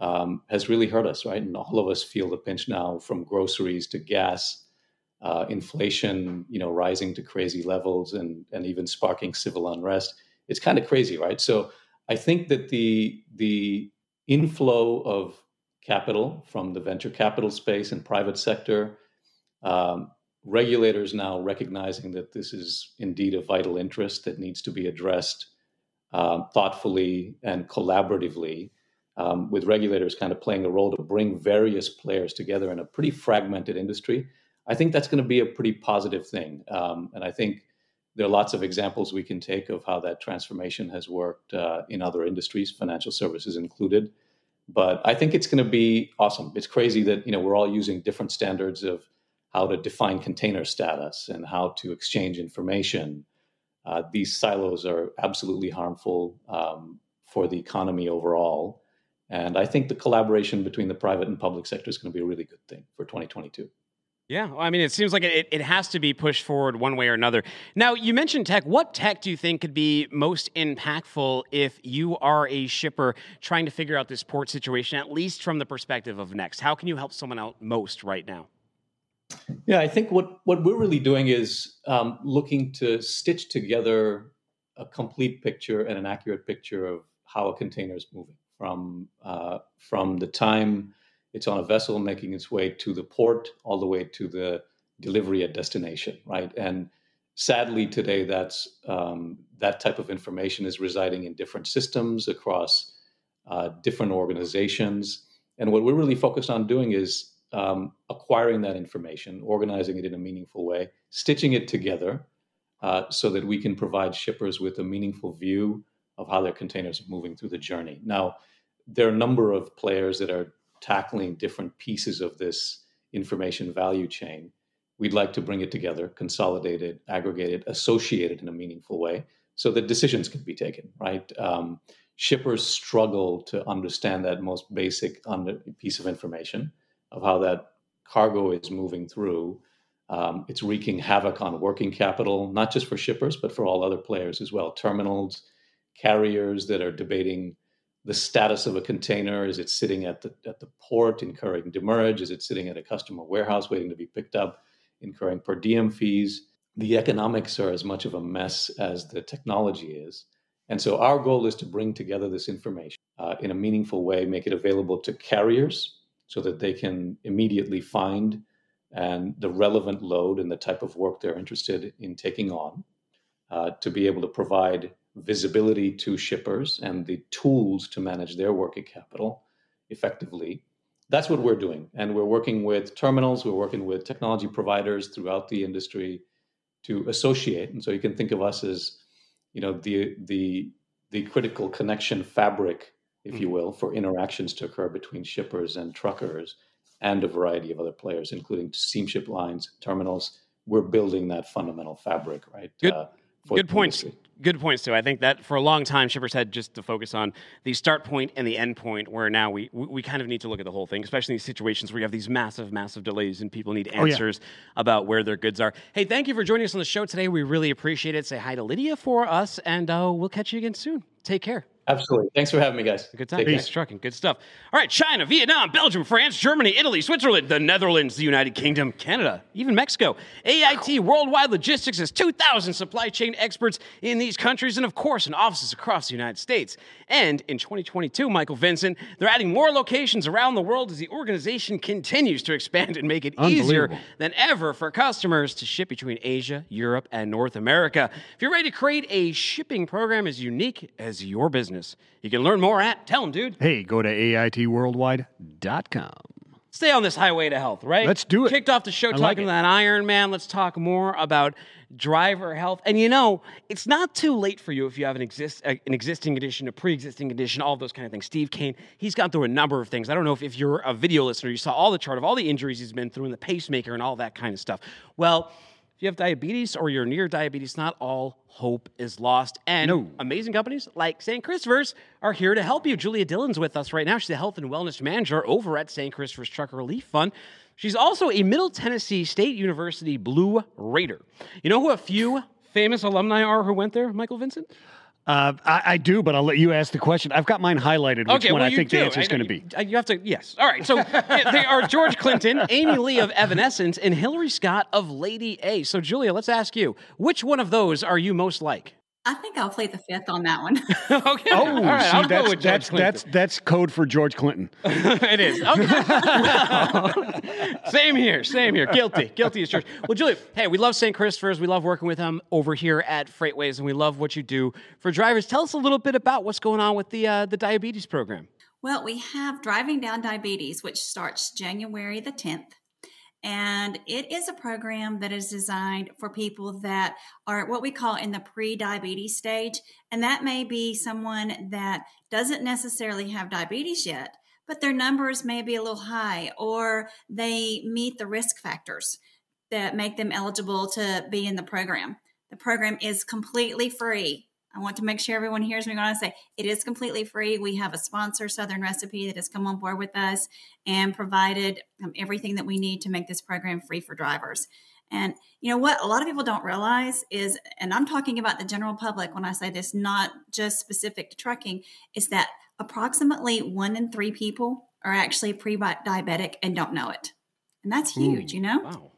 um, has really hurt us, right? And all of us feel the pinch now from groceries to gas, uh, inflation, you know, rising to crazy levels and, and even sparking civil unrest. It's kind of crazy, right? So I think that the, the inflow of capital from the venture capital space and private sector um, regulators now recognizing that this is indeed a vital interest that needs to be addressed um, thoughtfully and collaboratively, um, with regulators kind of playing a role to bring various players together in a pretty fragmented industry. I think that's going to be a pretty positive thing. Um, and I think there are lots of examples we can take of how that transformation has worked uh, in other industries, financial services included. But I think it's going to be awesome. It's crazy that you know we're all using different standards of how to define container status and how to exchange information. Uh, these silos are absolutely harmful um, for the economy overall. And I think the collaboration between the private and public sector is going to be a really good thing for 2022. Yeah, well, I mean, it seems like it, it has to be pushed forward one way or another. Now, you mentioned tech. What tech do you think could be most impactful if you are a shipper trying to figure out this port situation, at least from the perspective of Next? How can you help someone out most right now? Yeah, I think what, what we're really doing is um, looking to stitch together a complete picture and an accurate picture of how a container is moving from uh, from the time it's on a vessel making its way to the port all the way to the delivery at destination, right? And sadly, today that's um, that type of information is residing in different systems across uh, different organizations. And what we're really focused on doing is um, acquiring that information, organizing it in a meaningful way, stitching it together uh, so that we can provide shippers with a meaningful view of how their containers are moving through the journey. Now, there are a number of players that are tackling different pieces of this information value chain. We'd like to bring it together, consolidate it, aggregate it, associate it in a meaningful way so that decisions can be taken, right? Um, shippers struggle to understand that most basic piece of information of how that cargo is moving through. Um, it's wreaking havoc on working capital, not just for shippers, but for all other players as well. Terminals, carriers that are debating the status of a container. Is it sitting at the, at the port incurring demurrage? Is it sitting at a customer warehouse waiting to be picked up, incurring per diem fees? The economics are as much of a mess as the technology is. And so our goal is to bring together this information uh, in a meaningful way, make it available to carriers so that they can immediately find and the relevant load and the type of work they're interested in taking on uh, to be able to provide visibility to shippers and the tools to manage their working capital effectively that's what we're doing. And we're working with terminals, we're working with technology providers throughout the industry to associate. And so you can think of us as, you know, the the the critical connection fabric, if you mm-hmm. will, for interactions to occur between shippers and truckers and a variety of other players, including steamship lines, terminals. We're building that fundamental fabric, right? Good, uh, good points. Industry good points too. I think that for a long time, shippers had just to focus on the start point and the end point. Where now we we kind of need to look at the whole thing, especially in these situations where you have these massive, massive delays and people need answers oh, yeah. about where their goods are. Hey, thank you for joining us on the show today. We really appreciate it. Say hi to Lydia for us, and uh, we'll catch you again soon. Take care. Absolutely. Thanks for having me, guys. Good time. Peace. Trucking. Good stuff. All right. China, Vietnam, Belgium, France, Germany, Italy, Switzerland, the Netherlands, the United Kingdom, Canada, even Mexico. AIT Worldwide Logistics has 2,000 supply chain experts in these countries and, of course, in offices across the United States. And in 2022, Michael Vincent, they're adding more locations around the world as the organization continues to expand and make it easier than ever for customers to ship between Asia, Europe, and North America. If you're ready to create a shipping program as unique as your business, you can learn more at, tell them, dude. Hey, go to AITworldwide.com stay on this highway to health, right? Let's do it. Kicked off the show I talking like about Iron Man. Let's talk more about driver health. And you know, it's not too late for you if you have an exist uh, an existing condition, a pre-existing condition, all those kind of things. Steve Kane, he's gone through a number of things. I don't know if, if you're a video listener, you saw all the chart of all the injuries he's been through and the pacemaker and all that kind of stuff. Well, you have diabetes or you're near diabetes, not all hope is lost. And no. amazing companies like St. Christopher's are here to help you. Julia Dillon's with us right now. She's the health and wellness manager over at St. Christopher's Trucker Relief Fund. She's also a Middle Tennessee State University Blue Raider. You know who a few famous alumni are who went there, Michael Vincent? Uh, I, I, do, but I'll let you ask the question. I've got mine highlighted. Which okay, one well, I think do. the answer is going to be? You have to. Yes. All right. So they are George Clinton, Amy Lee of Evanescence, and Hillary Scott of Lady A. So Julia, let's ask you: which one of those are you most like? I think I'll play the fifth on that one. okay. Oh, All right, see, I'll that's, go with that's, that's, that's code for George Clinton. it is. Okay. same here. Same here. Guilty. Guilty as charged. Well, Julia, hey, we love St. Christopher's. We love working with them over here at FreightWaves, and we love what you do for drivers. Tell us a little bit about what's going on with the uh, the diabetes program. Well, we have Driving Down Diabetes, which starts January the 10th. And it is a program that is designed for people that are what we call in the pre diabetes stage. And that may be someone that doesn't necessarily have diabetes yet, but their numbers may be a little high or they meet the risk factors that make them eligible to be in the program. The program is completely free. I want to make sure everyone hears me when I say it is completely free. We have a sponsor, Southern Recipe, that has come on board with us and provided um, everything that we need to make this program free for drivers. And you know what? A lot of people don't realize is, and I'm talking about the general public when I say this, not just specific to trucking, is that approximately one in three people are actually pre diabetic and don't know it. And that's huge, Ooh, you know? Wow.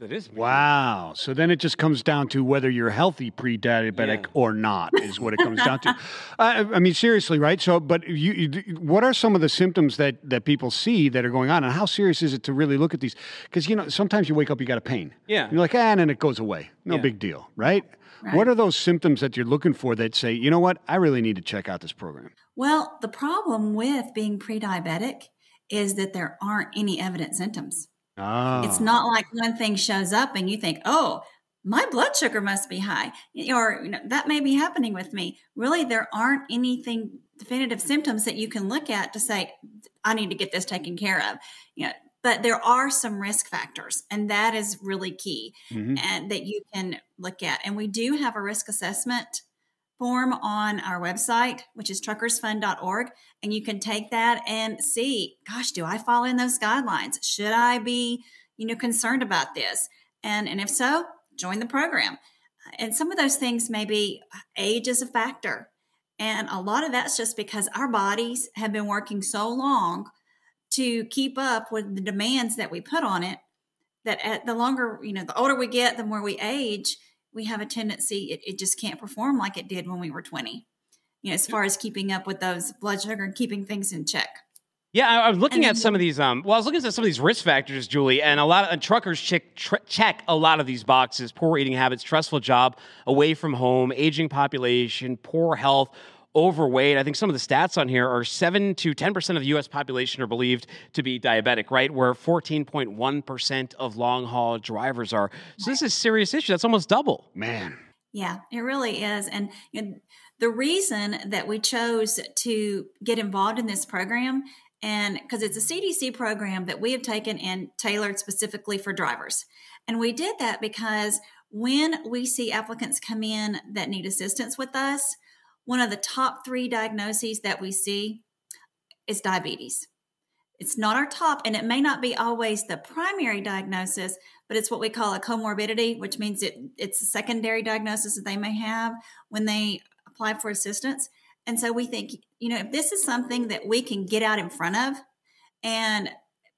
That is wow. So then it just comes down to whether you're healthy pre-diabetic yeah. or not is what it comes down to. Uh, I mean, seriously, right? So, but you, you, what are some of the symptoms that that people see that are going on, and how serious is it to really look at these? Because you know, sometimes you wake up, you got a pain. Yeah. You're like, ah, and then it goes away. No yeah. big deal, right? right? What are those symptoms that you're looking for that say, you know what, I really need to check out this program? Well, the problem with being pre-diabetic is that there aren't any evident symptoms. Oh. It's not like one thing shows up and you think, oh, my blood sugar must be high, or you know, that may be happening with me. Really, there aren't anything definitive symptoms that you can look at to say, I need to get this taken care of. You know, but there are some risk factors, and that is really key, mm-hmm. and that you can look at. And we do have a risk assessment form on our website, which is truckersfund.org. And you can take that and see, gosh, do I fall in those guidelines? Should I be, you know, concerned about this? And, and if so, join the program. And some of those things maybe uh, age is a factor. And a lot of that's just because our bodies have been working so long to keep up with the demands that we put on it that at the longer, you know, the older we get, the more we age, we have a tendency it, it just can't perform like it did when we were 20 you know as far as keeping up with those blood sugar and keeping things in check yeah, I, I was looking at some of these. Um, well, I was looking at some of these risk factors, Julie, and a lot of uh, truckers check, tr- check a lot of these boxes: poor eating habits, stressful job, away from home, aging population, poor health, overweight. I think some of the stats on here are 7 to 10% of the US population are believed to be diabetic, right? Where 14.1% of long haul drivers are. So this is a serious issue. That's almost double. Man. Yeah, it really is. And you know, the reason that we chose to get involved in this program and because it's a CDC program that we have taken and tailored specifically for drivers. And we did that because when we see applicants come in that need assistance with us, one of the top three diagnoses that we see is diabetes. It's not our top, and it may not be always the primary diagnosis, but it's what we call a comorbidity, which means it, it's a secondary diagnosis that they may have when they apply for assistance. And so we think, you know, if this is something that we can get out in front of and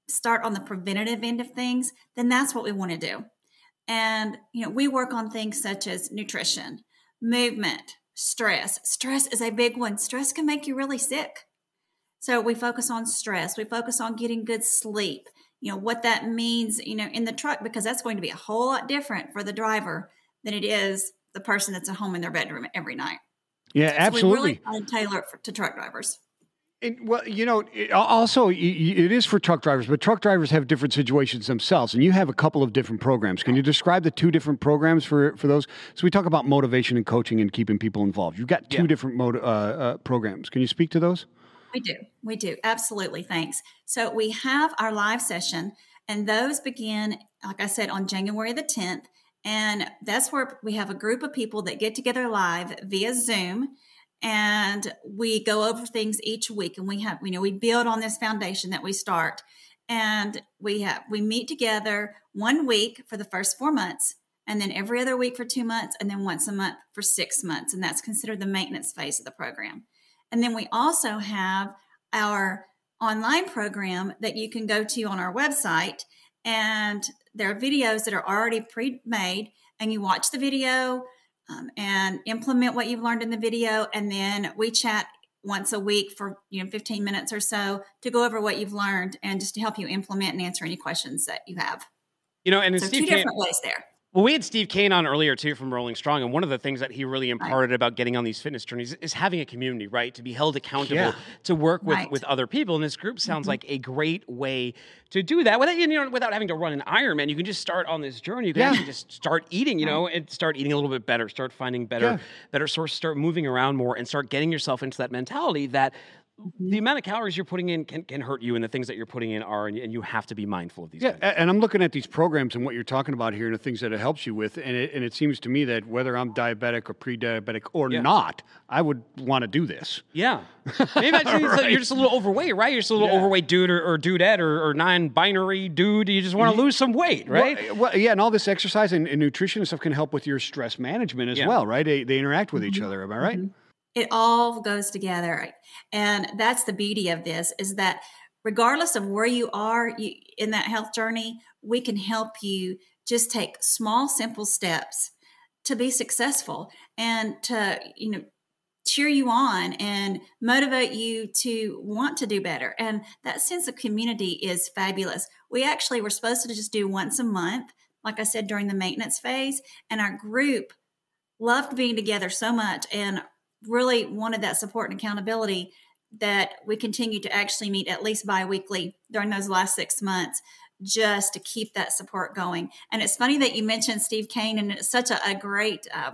start on the preventative end of things, then that's what we want to do. And, you know, we work on things such as nutrition, movement, stress. Stress is a big one. Stress can make you really sick. So we focus on stress. We focus on getting good sleep. You know, what that means, you know, in the truck, because that's going to be a whole lot different for the driver than it is the person that's at home in their bedroom every night. Yeah, absolutely. So we really tailor it for, to truck drivers. And, well, you know, it, also it is for truck drivers, but truck drivers have different situations themselves, and you have a couple of different programs. Can you describe the two different programs for for those? So we talk about motivation and coaching and keeping people involved. You've got two yeah. different mode, uh, uh, programs. Can you speak to those? We do, we do, absolutely. Thanks. So we have our live session, and those begin, like I said, on January the tenth, and that's where we have a group of people that get together live via Zoom and we go over things each week and we have you know we build on this foundation that we start. And we have we meet together one week for the first four months and then every other week for two months and then once a month for six months and that's considered the maintenance phase of the program. And then we also have our online program that you can go to on our website and there are videos that are already pre-made and you watch the video um, and implement what you've learned in the video. And then we chat once a week for you know 15 minutes or so to go over what you've learned and just to help you implement and answer any questions that you have. You know, and so Steve two different ways there. Well, we had Steve Kane on earlier too from Rolling Strong, and one of the things that he really imparted right. about getting on these fitness journeys is having a community, right? To be held accountable, yeah. to work with right. with other people. And this group sounds mm-hmm. like a great way to do that without you know without having to run an Ironman. You can just start on this journey. You can yeah. actually just start eating, you know, and start eating a little bit better, start finding better yeah. better sources, start moving around more, and start getting yourself into that mentality that the amount of calories you're putting in can, can hurt you, and the things that you're putting in are, and, and you have to be mindful of these. Yeah, things. and I'm looking at these programs and what you're talking about here, and the things that it helps you with, and it, and it seems to me that whether I'm diabetic or pre-diabetic or yeah. not, I would want to do this. Yeah, maybe right. you're just a little overweight, right? You're just a little yeah. overweight dude or, or dudette or, or non-binary dude. You just want to lose some weight, right? Well, well, yeah, and all this exercise and, and, nutrition and stuff can help with your stress management as yeah. well, right? They, they interact with mm-hmm. each other. Am I right? Mm-hmm it all goes together. And that's the beauty of this is that regardless of where you are in that health journey we can help you just take small simple steps to be successful and to you know cheer you on and motivate you to want to do better. And that sense of community is fabulous. We actually were supposed to just do once a month like i said during the maintenance phase and our group loved being together so much and really wanted that support and accountability that we continue to actually meet at least bi-weekly during those last six months just to keep that support going. And it's funny that you mentioned steve kane and it's such a, a great uh,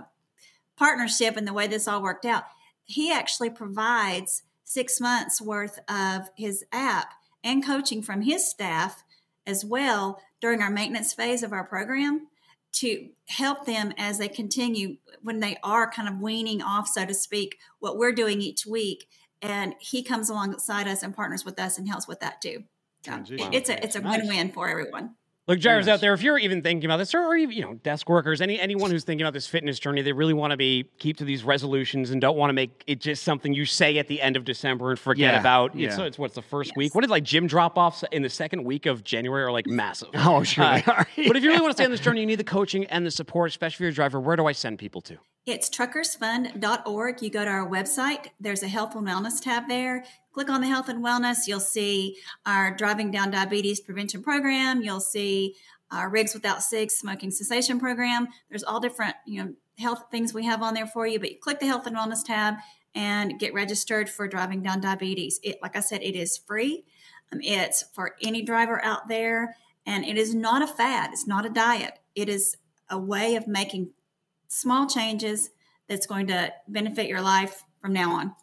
partnership and the way this all worked out. He actually provides six months worth of his app and coaching from his staff as well during our maintenance phase of our program to help them as they continue when they are kind of weaning off, so to speak, what we're doing each week. And he comes alongside us and partners with us and helps with that too. So it's a it's a nice. win-win for everyone. Look, drivers out there, if you're even thinking about this, or, or you know, desk workers, any anyone who's thinking about this fitness journey, they really want to be keep to these resolutions and don't want to make it just something you say at the end of December and forget yeah, about. Yeah. It's, it's what's the first yes. week? What did like gym drop offs in the second week of January are like massive? Oh, sure. Uh, but if you really want to stay on this journey, you need the coaching and the support, especially for your driver. Where do I send people to? It's truckersfund.org. You go to our website, there's a health and wellness tab there. Click on the health and wellness. You'll see our driving down diabetes prevention program. You'll see our Rigs Without Cigs smoking cessation program. There's all different, you know, health things we have on there for you, but you click the health and wellness tab and get registered for driving down diabetes. It, like I said, it is free. Um, it's for any driver out there, and it is not a fad. It's not a diet. It is a way of making small changes that's going to benefit your life from now on.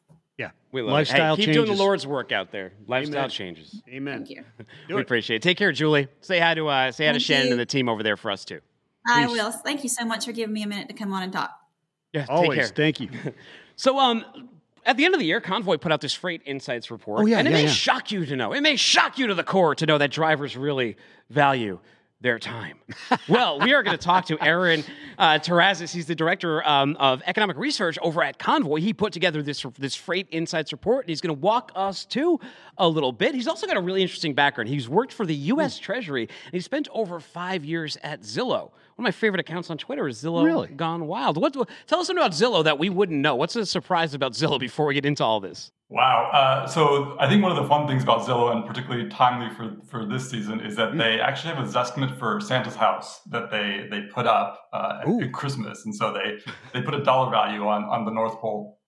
Yeah. We love Lifestyle it. Hey, keep doing the. Lord's work out there. Lifestyle Amen. changes. Amen. Thank you. We appreciate it. Take care, Julie. Say hi to uh, say hi to Thank Shannon you. and the team over there for us too. I Please. will. Thank you so much for giving me a minute to come on and talk. Yeah, take Always. care. Thank you. So, um, at the end of the year, Convoy put out this Freight Insights report. Oh, yeah, and it yeah, may yeah. shock you to know. It may shock you to the core to know that drivers really value their time. well, we are going to talk to Aaron uh, Terrazas. He's the director um, of economic research over at Convoy. He put together this this Freight Insights report, and he's going to walk us to a little bit. He's also got a really interesting background. He's worked for the U.S. Treasury, and he spent over five years at Zillow. One of my favorite accounts on Twitter is Zillow Really? Gone Wild. What? Tell us something about Zillow that we wouldn't know. What's the surprise about Zillow before we get into all this? Wow. Uh, so I think one of the fun things about Zillow, and particularly timely for, for this season, is that they actually have a Zestimate for Santa's house that they they put up uh, at Ooh. Christmas, and so they they put a dollar value on on the North Pole.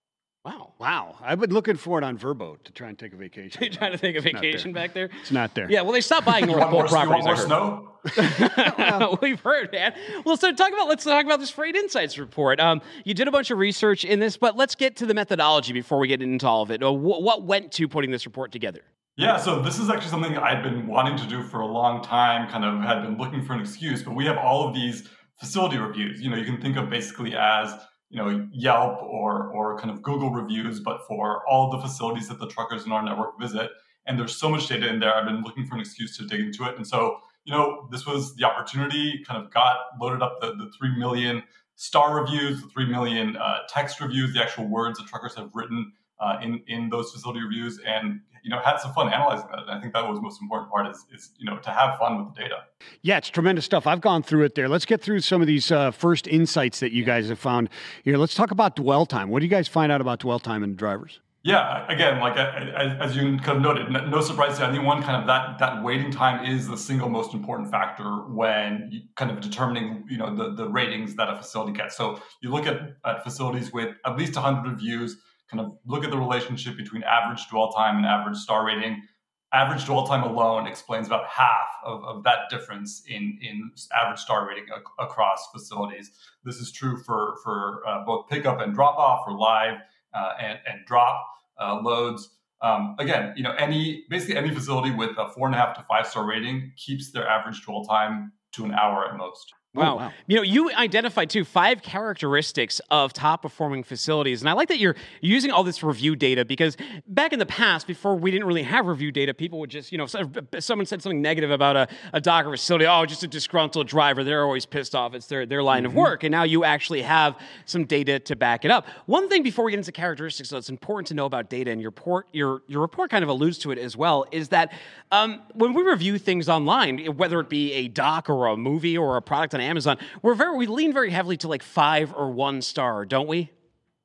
Wow. Wow. I've been looking for it on Vrbo to try and take a vacation. You're trying to take a It's not there. vacation back there? It's not there. Yeah, well, they stopped buying You North Pole you properties. want I more heard. snow? We've heard, man. Well, so talk about let's talk about this Freight Insights report. Um, you did a bunch of research in this, but let's get to the methodology before we get into all of it. Uh, what went to putting this report together? Yeah, so this is actually something I'd been wanting to do for a long time, kind of had been looking for an excuse, but we have all of these facility reviews. You know, you can think of basically as, you know, Yelp or or kind of Google reviews, but for all the facilities that the truckers in our network visit. And there's so much data in there. I've been looking for an excuse to dig into it. And so, you know, this was the opportunity, kind of got loaded up the, the 3 million star reviews, the 3 million uh, text reviews, the actual words that truckers have written uh, in in those facility reviews, and you know had some fun analyzing that. And I think that was the most important part is is you know to have fun with the data. Yeah, it's tremendous stuff. I've gone through it there. Let's get through some of these uh, first insights that you guys have found here. Let's talk about dwell time. What do you guys find out about dwell time in drivers? Yeah, again, like as, you kind of noted, no surprise to anyone. Kind of that that waiting time is the single most important factor when you kind of determining you know the the ratings that a facility gets. So you look at, at facilities with at least 100 reviews. Kind of look at the relationship between average dwell time and average star rating. Average dwell time alone explains about half of, of that difference in, in average star rating ac- across facilities. This is true for, for uh, both pickup and drop off, for live uh, and, and drop uh, loads. Um, again, you know, any basically any facility with a four and a half to five star rating keeps their average dwell time to an hour at most. Wow. wow. You know, you identified too five characteristics of top performing facilities. And I like that you're using all this review data because back in the past, before we didn't really have review data, people would just, you know, someone said something negative about a, a dock or facility. Oh, just a disgruntled driver. They're always pissed off. It's their, their line of work. And now you actually have some data to back it up. One thing before we get into characteristics that's important to know about data, and your, port, your, your report kind of alludes to it as well, is that um, when we review things online, whether it be a doc or a movie or a product on Amazon, we're very we lean very heavily to like five or one star, don't we?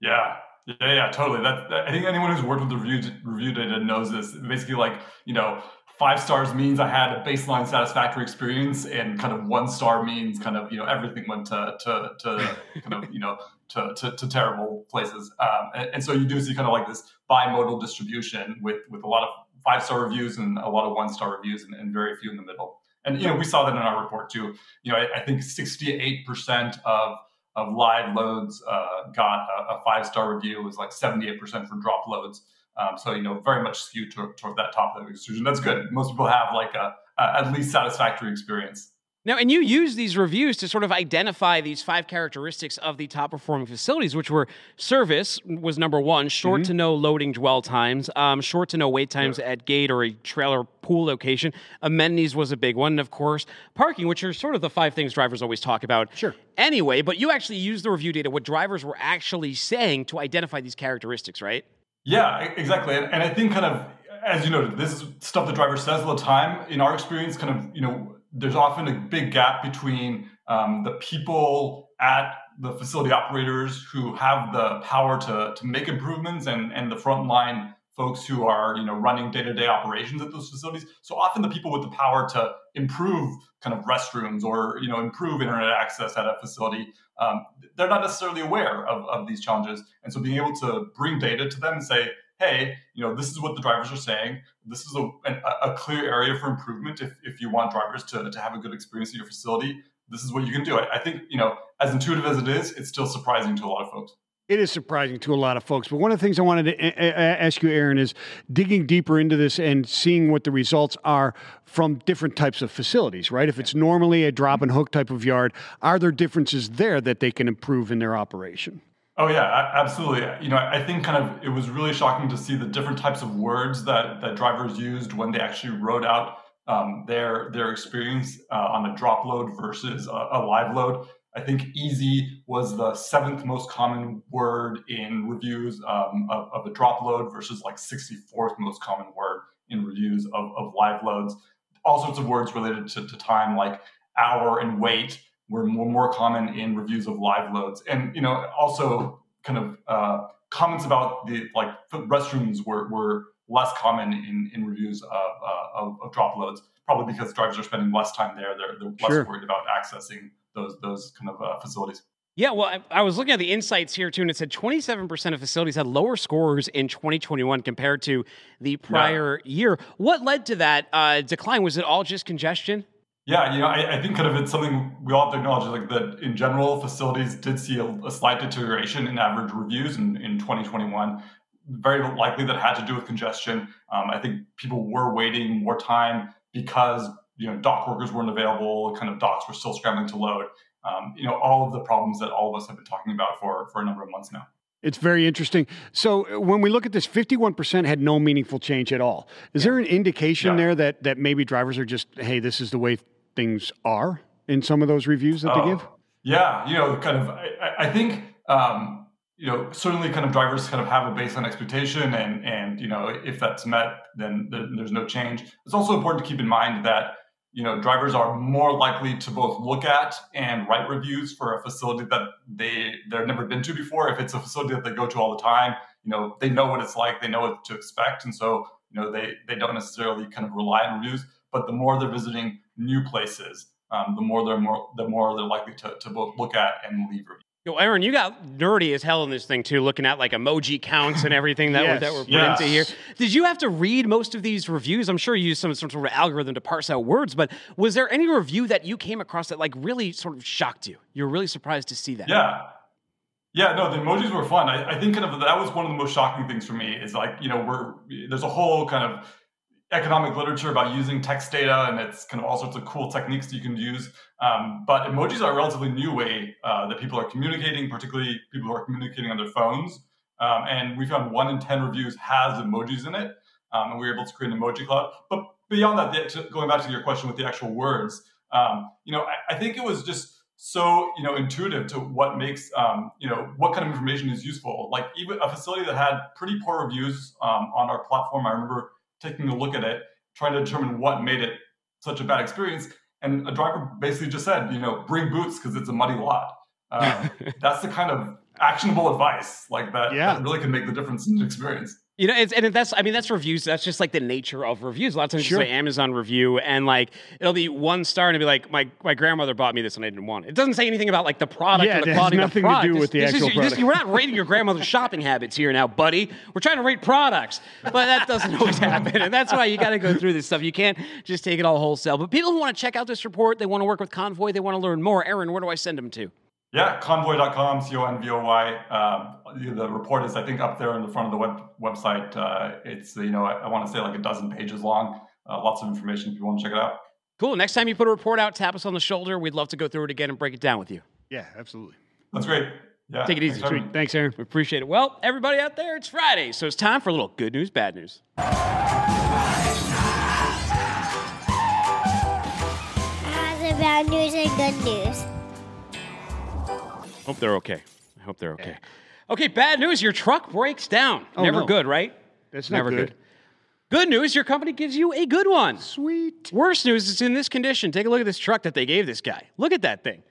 Yeah. Yeah, yeah, totally. That, that- I think anyone who's worked with the review review data knows this. Basically, like you know, five stars means I had a baseline satisfactory experience, and kind of one star means kind of you know everything went to to, to kind of you know to, to, to terrible places. Um, and, and so you do see kind of like this bimodal distribution with with a lot of five star reviews and a lot of one star reviews, and, and very few in the middle. And you know, we saw that in our report too. You know, I, I think sixty eight percent of of live loads uh, got a, a five star review. It was like 78% for drop loads. Um, so, you know, very much skewed toward, toward that top of the extrusion. That's good. Most people have like a, a at least satisfactory experience. Now, and you use these reviews to sort of identify these five characteristics of the top performing facilities, which were service was number one, short to no loading dwell times, um, short to no wait times at gate or a trailer pool location. Amenities was a big one, and of course, parking, which are sort of the five things drivers always talk about. Sure. Anyway, but you actually use the review data, what drivers were actually saying to identify these characteristics, right? Yeah, exactly. And, and I think kind of, as you noted, this is stuff the driver says all the time. In our experience, kind of, you know, there's often a big gap between um, the people at the facility operators who have the power to, to make improvements and, and the frontline folks who are you know running day-to-day operations at those facilities. So often the people with the power to improve kind of restrooms or you know improve internet access at a facility, um, they're not necessarily aware of, of these challenges. And so being able to bring data to them and say, hey, you know, this is what the drivers are saying. This is a, a, clear area for improvement if, if you want drivers to, to have a good experience at your facility. This is what you can do. I, I think, you know, as intuitive as it is, it's still surprising to a lot of folks. It is surprising to a lot of folks. But one of the things I wanted to a- a- ask you, Aaron, is digging deeper into this and seeing what the results are from different types of facilities, right? If it's normally a drop and hook type of yard, are there differences there that they can improve in their operation? Oh yeah, absolutely. You know, I think kind of it was really shocking to see the different types of words that that drivers used when they actually wrote out um, their their experience uh, on a drop load versus a, a live load. I think easy was the seventh most common word in reviews um, of, of, a drop load versus like 64th most common word in reviews of, of live loads. All sorts of words related to, to time, like hour and wait, were more, more common in reviews of live loads. And, you know, also kind of uh, comments about the like restrooms were, were less common in, in reviews of, uh, of, of drop loads, probably because drivers are spending less time there. They're, they're less sure. worried about accessing those those kind of uh, facilities. Yeah, well, I, I, was looking at the insights here too, and it said 27% of facilities had lower scores in 2021 compared to the prior yeah. year. What led to that uh, decline? Was it all just congestion? Yeah, you know, I, I, think kind of it's something we all have to acknowledge, like that in general, facilities did see a, a slight deterioration in average reviews in, in 2021. Very likely that had to do with congestion. Um, I think people were waiting more time because you know dock workers weren't available kind of docks were still scrambling to load um, you know all of the problems that all of us have been talking about for for a number of months now it's very interesting. So uh, when we look at this, 51% had no meaningful change at all. Is yeah. there an indication yeah. there that that maybe drivers are just, hey, this is the way things are in some of those reviews that oh, they give? Yeah, you know, kind of. I, I think um, you know certainly kind of drivers kind of have a baseline expectation, and and you know if that's met, then, then there's no change. It's also important to keep in mind that you know drivers are more likely to both look at and write reviews for a facility that they they've never been to before if it's a facility that they go to all the time you know they know what it's like they know what to expect and so you know they they don't necessarily kind of rely on reviews but the more they're visiting new places um, the more they're more the more they're likely to, to both look at and leave reviews Yo, Aaron, you got nerdy as hell in this thing too, looking at like emoji counts and everything that, yes. were, that were put yes. into here. Did you have to read most of these reviews? I'm sure you used some, some sort of algorithm to parse out words, but was there any review that you came across that like really sort of shocked you? You were really surprised to see that. Yeah. Yeah, no, the emojis were fun. I, I think kind of that was one of the most shocking things for me is like, you know, we're there's a whole kind of economic literature about using text data and it's kind of all sorts of cool techniques that you can use. Um, but emojis are a relatively new way uh, that people are communicating, particularly people who are communicating on their phones. Um, and we found one in 10 reviews has emojis in it. Um, and we were able to create an emoji cloud. But beyond that, the, going back to your question with the actual words, um, you know, I, I, think it was just so, you know, intuitive to what makes, um, you know, what kind of information is useful. Like even a facility that had pretty poor reviews um, on our platform, I remember taking a look at it, trying to determine what made it such a bad experience. And a driver basically just said, you know, bring boots because it's a muddy lot. Uh, that's the kind of actionable advice like that, yeah. that really can make the difference in the experience. You know, it's, and that's, I mean, that's reviews. That's just like the nature of reviews. A lot of times sure. you say Amazon review and like, it'll be one star and it'll be like, my, my grandmother bought me this and I didn't want it. It doesn't say anything about like the product yeah, or the quality of the product. nothing to do with the this, actual is, product. This, we're not rating your grandmother's shopping habits here now, buddy. We're trying to rate products, but that doesn't always happen. And that's why you got to go through this stuff. You can't just take it all wholesale. But people who want to check out this report, they want to work with Convoy, they want to learn more. Aaron, where do I send them to? Yeah, convoy.com, C O N V O Y. Um, the report is, I think, up there in the front of the web, website. Uh, it's, you know, I, I want to say like a dozen pages long. Uh, lots of information if you want to check it out. Cool. Next time you put a report out, tap us on the shoulder. We'd love to go through it again and break it down with you. Yeah, absolutely. That's great. Yeah. Take it easy. Thanks, Thanks, Aaron. We appreciate it. Well, everybody out there, it's Friday, so it's time for a little good news, bad news. bad news and good news. Hope they're okay. I hope they're okay. Okay, bad news. Your truck breaks down. Oh, Never no. good, right? That's Never not good. Good news. Your company gives you a good one. Sweet. Worst news. It's in this condition. Take a look at this truck that they gave this guy. Look at that thing.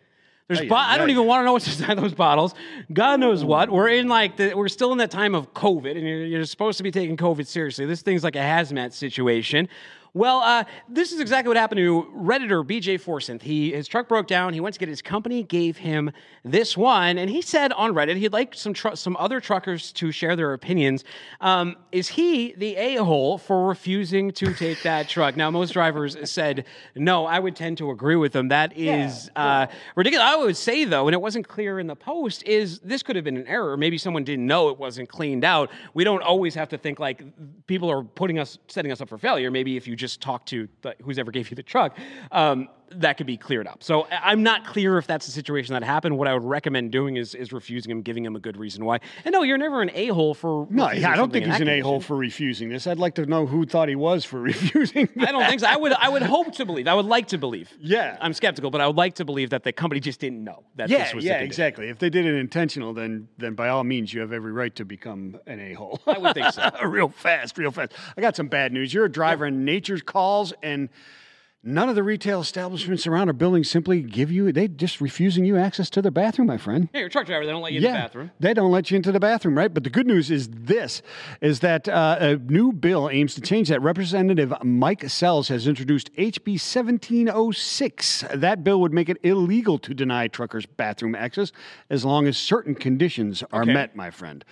There's Ay, bo- I don't even want to know what's inside those bottles. God knows what. We're in like the, we're still in that time of COVID, and you're, you're supposed to be taking COVID seriously. This thing's like a hazmat situation. Well, uh, this is exactly what happened to Redditor BJ Forsyth. He his truck broke down. He went to get his company gave him this one, and he said on Reddit he'd like some tru- some other truckers to share their opinions. Um, is he the a hole for refusing to take that truck? Now, most drivers said no. I would tend to agree with them. That is uh, ridiculous. I would say though, and it wasn't clear in the post, is this could have been an error. Maybe someone didn't know it wasn't cleaned out. We don't always have to think like people are putting us setting us up for failure. Maybe if you just talk to the, who's ever gave you the truck, um, that could be cleared up. So I'm not clear if that's the situation that happened. What I would recommend doing is is refusing him, giving him a good reason why. And no, you're never an a hole for No, yeah, I don't think he's an a hole for refusing this. I'd like to know who thought he was for refusing. I don't think so. I would I would hope to believe. I would like to believe. Yeah. I'm skeptical, but I would like to believe that the company just didn't know that Yeah, this was the yeah, exactly. If they did it intentional, then then by all means, you have every right to become an a hole. I would think so. real fast, real fast. I got some bad news. You're a driver, and nature's calls, and none of the retail establishments around our building simply give you. They just refusing you access to their bathroom, my friend. Yeah, you're a truck driver. They don't let you in the bathroom. They don't let you into the bathroom, right? But the good news is this: is that uh, a new bill aims to change that. Representative Mike Sells has introduced HB 1706. That bill would make it illegal to deny truckers bathroom access as long as certain conditions are Okay. met, my friend.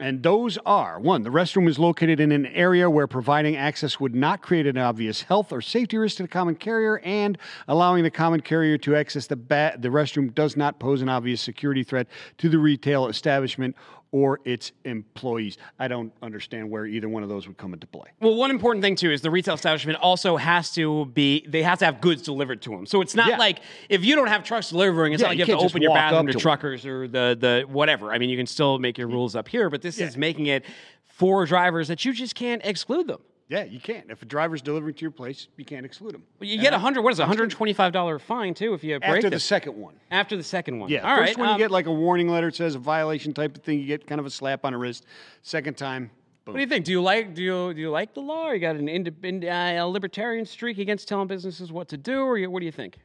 And those are one, the restroom is located in an area where providing access would not create an obvious health or safety risk to the common carrier, and allowing the common carrier to access the, ba- the restroom does not pose an obvious security threat to the retail establishment or its employees. I don't understand where either one of those would come into play. Well, one important thing too is the retail establishment also has to be they have to have goods delivered to them. So it's not Yeah. like if you don't have trucks delivering, it's Yeah, not like you you have to open your bathroom to, to truckers or the the whatever. I mean, you can still make your mm-hmm. rules up here, but this is making it for drivers that you just can't exclude them. Yeah, you can't. If a driver's delivering to your place, you can't exclude them. Well, you get a hundred. What is a hundred twenty-five dollar fine too if you break After the second one. After the second one. Yeah, All first right, one um, you get like a warning letter, it says a violation type of thing. You get kind of a slap on the wrist. Second time, boom. What do you think? Do you like do you do you like the law? Or you got an independent uh, a libertarian streak against telling businesses what to do, or you, what do you think?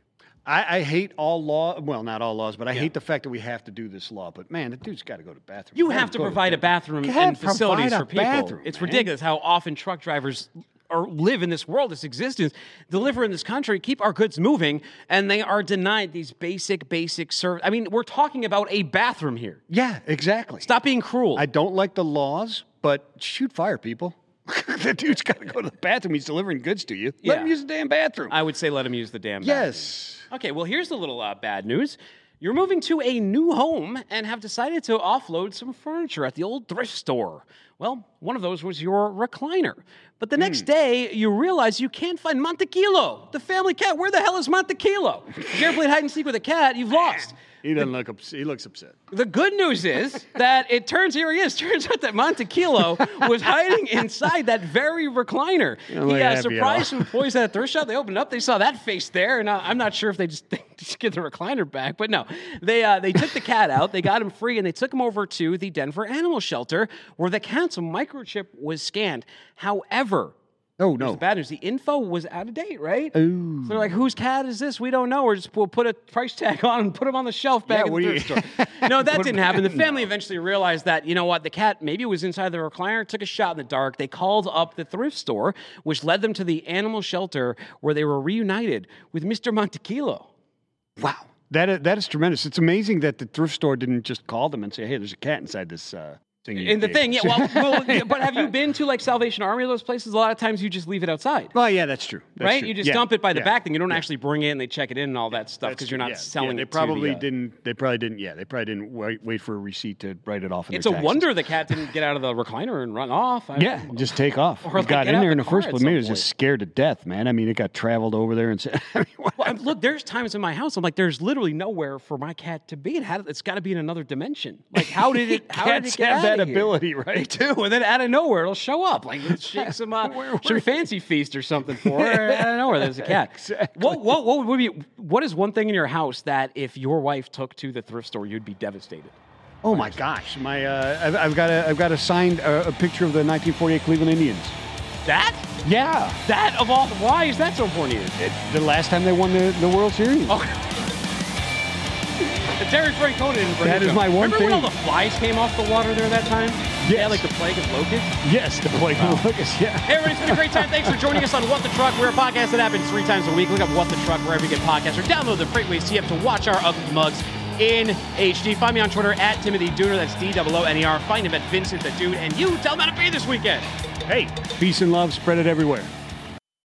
I, I hate all law. Well, not all laws, but I hate the fact that we have to do this law. But man, the dude's got to go to the bathroom. You have to provide a bathroom and facilities for people. bathroom, it's man. ridiculous how often truck drivers are live in this world, this existence, deliver in this country, keep our goods moving, and they are denied these basic, basic service. I mean, we're talking about a bathroom here. Yeah, exactly. Stop being cruel. I don't like the laws, but shoot fire, people. the dude's got to go to the bathroom. He's delivering goods to you. Let him use the damn bathroom. I would say let him use the damn bathroom. yes. Okay, well, here's a little uh, bad news. You're moving to a new home and have decided to offload some furniture at the old thrift store. Well, one of those was your recliner. But the Hmm. next day, you realize you can't find Montequilo, the family cat. Where the hell is Montequilo? If you ever played hide and seek with a cat, you've lost. He doesn't look upset. He looks upset. The good news is that it turns here he is. Turns out that Montequilo was hiding inside that very recliner. he uh, surprised some employees at a thrift shop. They opened up, they saw that face there, and uh, I'm not sure if they just, they just get the recliner back, but no, they uh, they took the cat out, they got him free, and they took him over to the Denver Animal Shelter where the cat's microchip was scanned. However, Oh no. the bad news. The info was out of date, right? So they're like, whose cat is this? We don't know. We're just we'll put a price tag on and put him on the shelf back Yeah, at the thrift store. No, that didn't happen. The family eventually realized that, you know what, the cat maybe was inside the recliner, took a shot in the dark. They called up the thrift store, which led them to the animal shelter where they were reunited with Mr. Montequilo. Wow. That is, that is tremendous. It's amazing that the thrift store didn't just call them and say, "Hey, there's a cat inside this uh, thing." you And the thing, yeah, well, well, yeah, but have you been to like Salvation Army or those places? A lot of times you just leave it outside. Well, yeah, that's true. That's right? true. You just Yeah, dump it by the back thing. You don't actually bring it and they check it in and all that stuff because you're not selling yeah, they it. probably to the, uh, didn't. They probably didn't. Yeah, they probably didn't wait, wait for a receipt to write it off. In It's a taxes. wonder the cat didn't get out of the recliner and run off. I- Yeah, just take off. Or, like, got in there in the first place. Maybe it was just scared to death, man. I mean, it got traveled over there and said, I mean, Well, look, there's times in my house I'm like, there's literally nowhere for my cat to be. It had, it's got to be in another dimension. Like, how did it? How did it get have that here? ability, right? They do, and then out of nowhere it'll show up. Like let's shake some, uh, some fancy feast or something for her. out of nowhere, there's a cat. Exactly. What, what, what would be? What is one thing in your house that if your wife took to the thrift store, you'd be devastated? Oh my gosh, my uh, I've, I've got a I've got a signed uh, a picture of the 1948 Cleveland Indians. That? Yeah, That of all? Why is that so important it, the last time they won the, the World Series. Oh. The Terry Francona didn't bring That is my one Remember when all the flies came off the water there that time? Yeah, like the plague of locusts. Yes, the plague of locusts, Yeah. Hey, everybody, it's been a great time. Thanks for joining us on What the Truck. We're a podcast that happens three times a week. Look up What the Truck wherever you get podcasts or download the FreightWaves TF to watch our ugly mugs in HD. Find me on Twitter at Timothy Dooner. That's D O O N E R. Find him at Vincent the Dude. And you tell him how to be this weekend. Hey, peace and love, spread it everywhere.